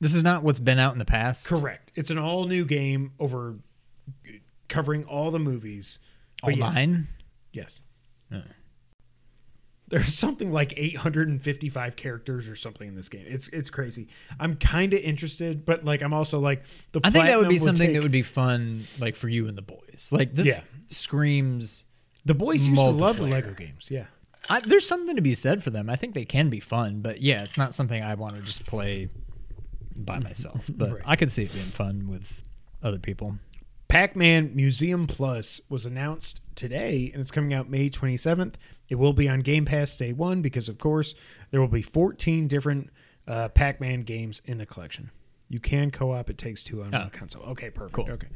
This is not what's been out in the past. correct. It's an all new game over covering all the movies. All But yes. nine. Yes. Yeah. There's something like 855 characters or something in this game. It's it's crazy. I'm kind of interested, but like I'm also like the. I think that would be something that would be fun, like for you and the boys. Like this Yeah. screams. The boys used to love the. Lego games. Yeah. I, there's something to be said for them. I think they can be fun, but yeah, it's not something I want to just play by myself. But Right. I could see it being fun with other people. Pac-Man Museum Plus was announced today, and it's coming out May 27th. It will be on Game Pass day one because, of course, there will be 14 different uh, Pac-Man games in the collection. You can co-op. It takes two on Oh. one console. Okay, perfect. Cool. Okay.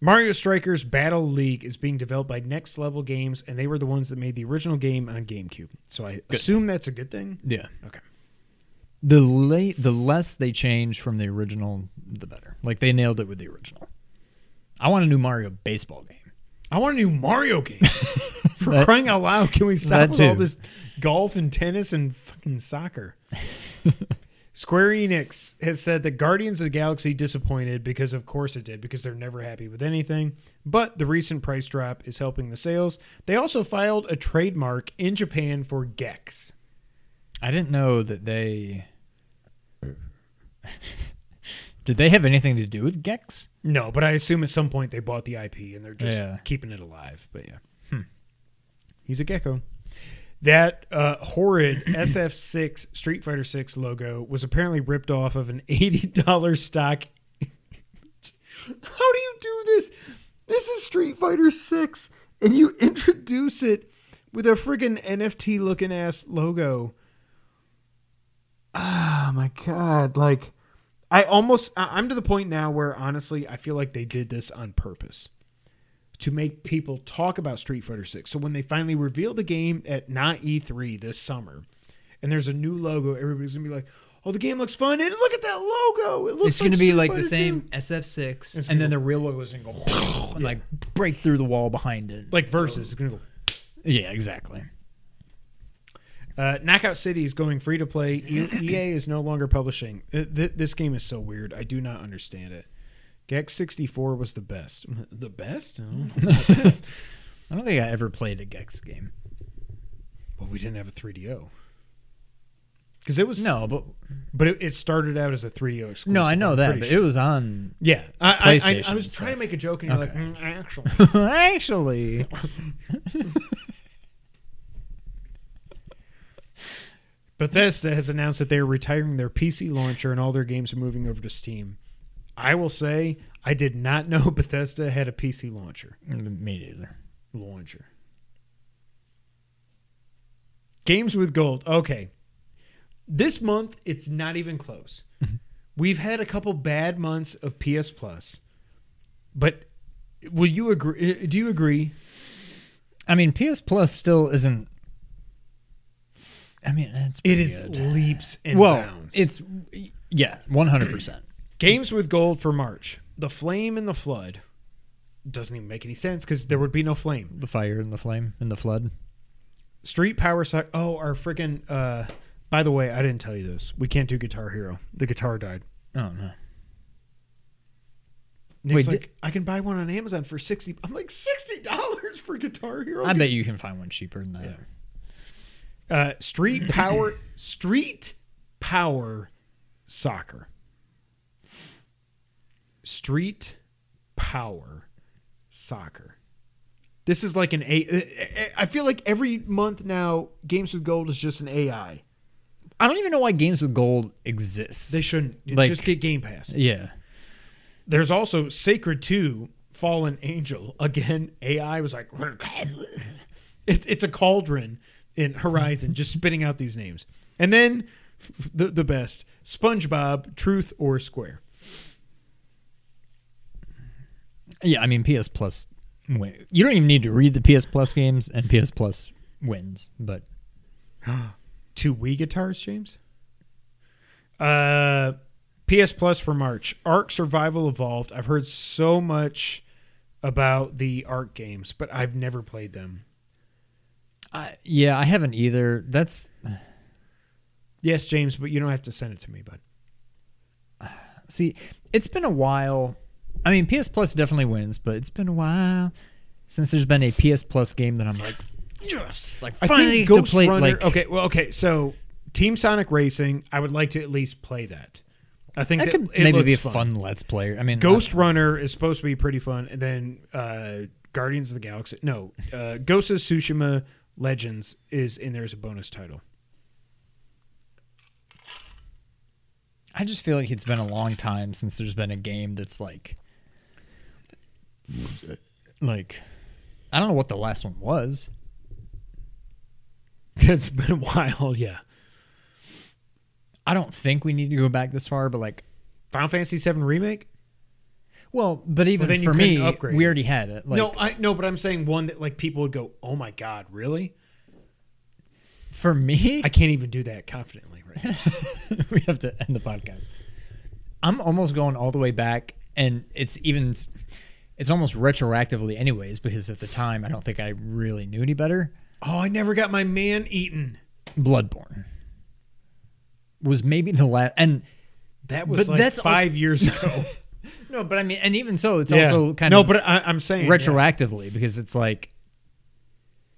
Mario Strikers Battle League is being developed by Next Level Games, and they were the ones that made the original game on GameCube. So I assume that's a good thing. Yeah. Okay. The late, the less they change from the original, the better. Like they nailed it with the original. I want a new Mario baseball game. I want a new Mario game. For That- crying out loud, can we stop with all this golf and tennis and fucking soccer? Square Enix has said that Guardians of the Galaxy disappointed because, of course, it did, because they're never happy with anything. But the recent price drop is helping the sales. They also filed a trademark in Japan for Gex. I didn't know that they. Did they have anything to do with Gex? No, but I assume at some point they bought the IP and they're just Yeah. keeping it alive. But yeah, he's a gecko. That uh, horrid SF6 Street Fighter 6 logo was apparently ripped off of an $80 stock. How do you do this? This is Street Fighter 6 and you introduce it with a friggin' NFT looking ass logo. Oh my god, like I almost I'm to the point now where honestly I feel like they did this on purpose to make people talk about Street Fighter 6. So when they finally reveal the game at not E3 this summer and there's a new logo, everybody's going to be like, "Oh, the game looks fun." And look at that logo. It looks It's going to be Street like the same 2." SF6, It's and gonna then the real logo is going to go and like break through the wall behind it. like versus. It's to go yeah, exactly. Uh, Knockout City is going free to play. EA is no longer publishing. Th- this game is so weird. I do not understand it. Gex 64 was the best. The best? I don't think I ever played a Gex game. well, we didn't have a 3DO. Because it was No, but but it, it started out as a 3DO exclusive. no, I know I'm that, but sure. it was on. yeah. I, I, I, I was trying to make a joke, and you're Okay. like, mm, actually. Actually, Bethesda has announced that they are retiring their PC launcher and all their games are moving over to Steam. I will say, I did not know Bethesda had a PC launcher. me neither. launcher. Games with gold. Okay. This month it's not even close. We've had a couple bad months of PS Plus. But will you agree uh, do you agree? I mean, PS Plus still isn't. I mean, it's It pretty is good. leaps and well, bounds. it's yeah, one hundred percent. Games with gold for March. The Flame and the Flood. Doesn't even make any sense because there would be no flame. The fire and the flame and the flood. Street Power Sock. Oh, our freaking. Uh, by the way, I didn't tell you this. We can't do Guitar Hero. The guitar died. Oh no. Nick's Wait, like, I can buy one on Amazon for sixty. I'm like sixty dollars for Guitar Hero. I bet you can find one cheaper than that. Uh, Street Power, Street Power Soccer. Street Power Soccer. This is like an A. I feel like every month now, Games with Gold is just an AI. I don't even know why games with gold exists. They shouldn't Like- just get Game Pass. yeah. There's also Sacred 2 Fallen Angel. Again, AI was like, it's, it's a cauldron in Horizon, just spitting out these names. And then the, the best SpongeBob, Truth or Square. Yeah, I mean PS Plus. Win. You don't even need to read the PS Plus games, and PS Plus wins. But Two Wii guitars, James? Uh, PS Plus for March. Ark Survival Evolved. I've heard so much about the Ark games, but I've never played them. I, yeah, I haven't either. That's Yes, James, but you don't have to send it to me, bud. see, it's been a while. I mean, PS Plus definitely wins, but it's been a while since there's been a PS Plus game that I'm like, yes, like I finally think to Ghost play. Runner. like, okay, well, okay. So Team Sonic Racing, I would like to at least play that. I think that that, could it maybe looks be a fun. Let's Play. I mean, Ghost I- Runner is supposed to be pretty fun, and then uh, Guardians of the Galaxy. No, uh, Ghost of Tsushima Legends is in there as a bonus title. I just feel like it's been a long time since there's been a game that's like, like, I don't know what the last one was. It's been a while, yeah. I don't think we need to go back this far, but like, Final Fantasy VII remake? Well, but even you for me, upgrade we already had it. Like, no, I no, but I'm saying one that like people would go, "Oh my god, really?" for me, I can't even do that confidently right now. we have to end the podcast. I'm almost going all the way back, and it's even, it's almost retroactively, anyways, because at the time I don't think I really knew any better. oh, I never got my man eaten. Bloodborne. was maybe the last. And That was like that's also- five years ago. no, but I mean, and even so, it's Yeah. also kind no, of but I, I'm saying retroactively because it's like.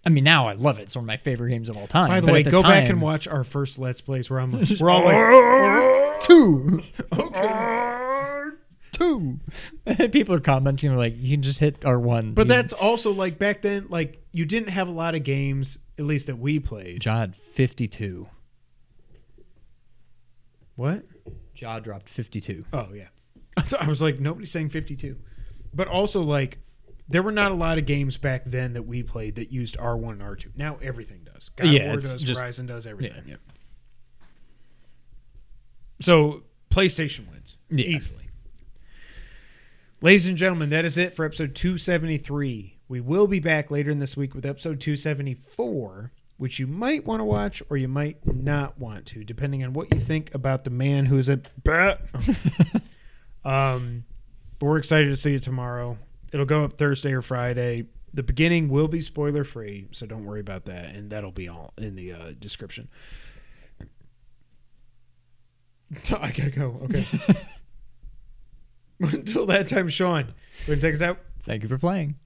I mean, now I love it. It's one of my favorite games of all time. By the but way, at go back time- and watch our first Let's Plays where I'm like, we're all like two. two. People are commenting like, you can just hit R one. But that's also like back then, like you didn't have a lot of games, at least that we played. Jod fifty two. What? Jaw dropped fifty two. Oh yeah. I, thought, I was like, nobody's saying 52. But also like there were not a lot of games back then that we played that used R1 and R2. Now everything does. God Yeah, War it's does, just- Horizon does, everything. Yeah. So PlayStation wins Yeah. easily. Ladies and gentlemen, that is it for episode 273. We will be back later in this week with episode 274, which you might want to watch or you might not want to, depending on what you think about the man who is a bat. Um, but we're excited to see you tomorrow. It'll go up Thursday or Friday. The beginning will be spoiler free, so don't worry about that, and that'll be all in the uh, description. I gotta go. Okay. Until that time, Sean, go and take us out. Thank you for playing.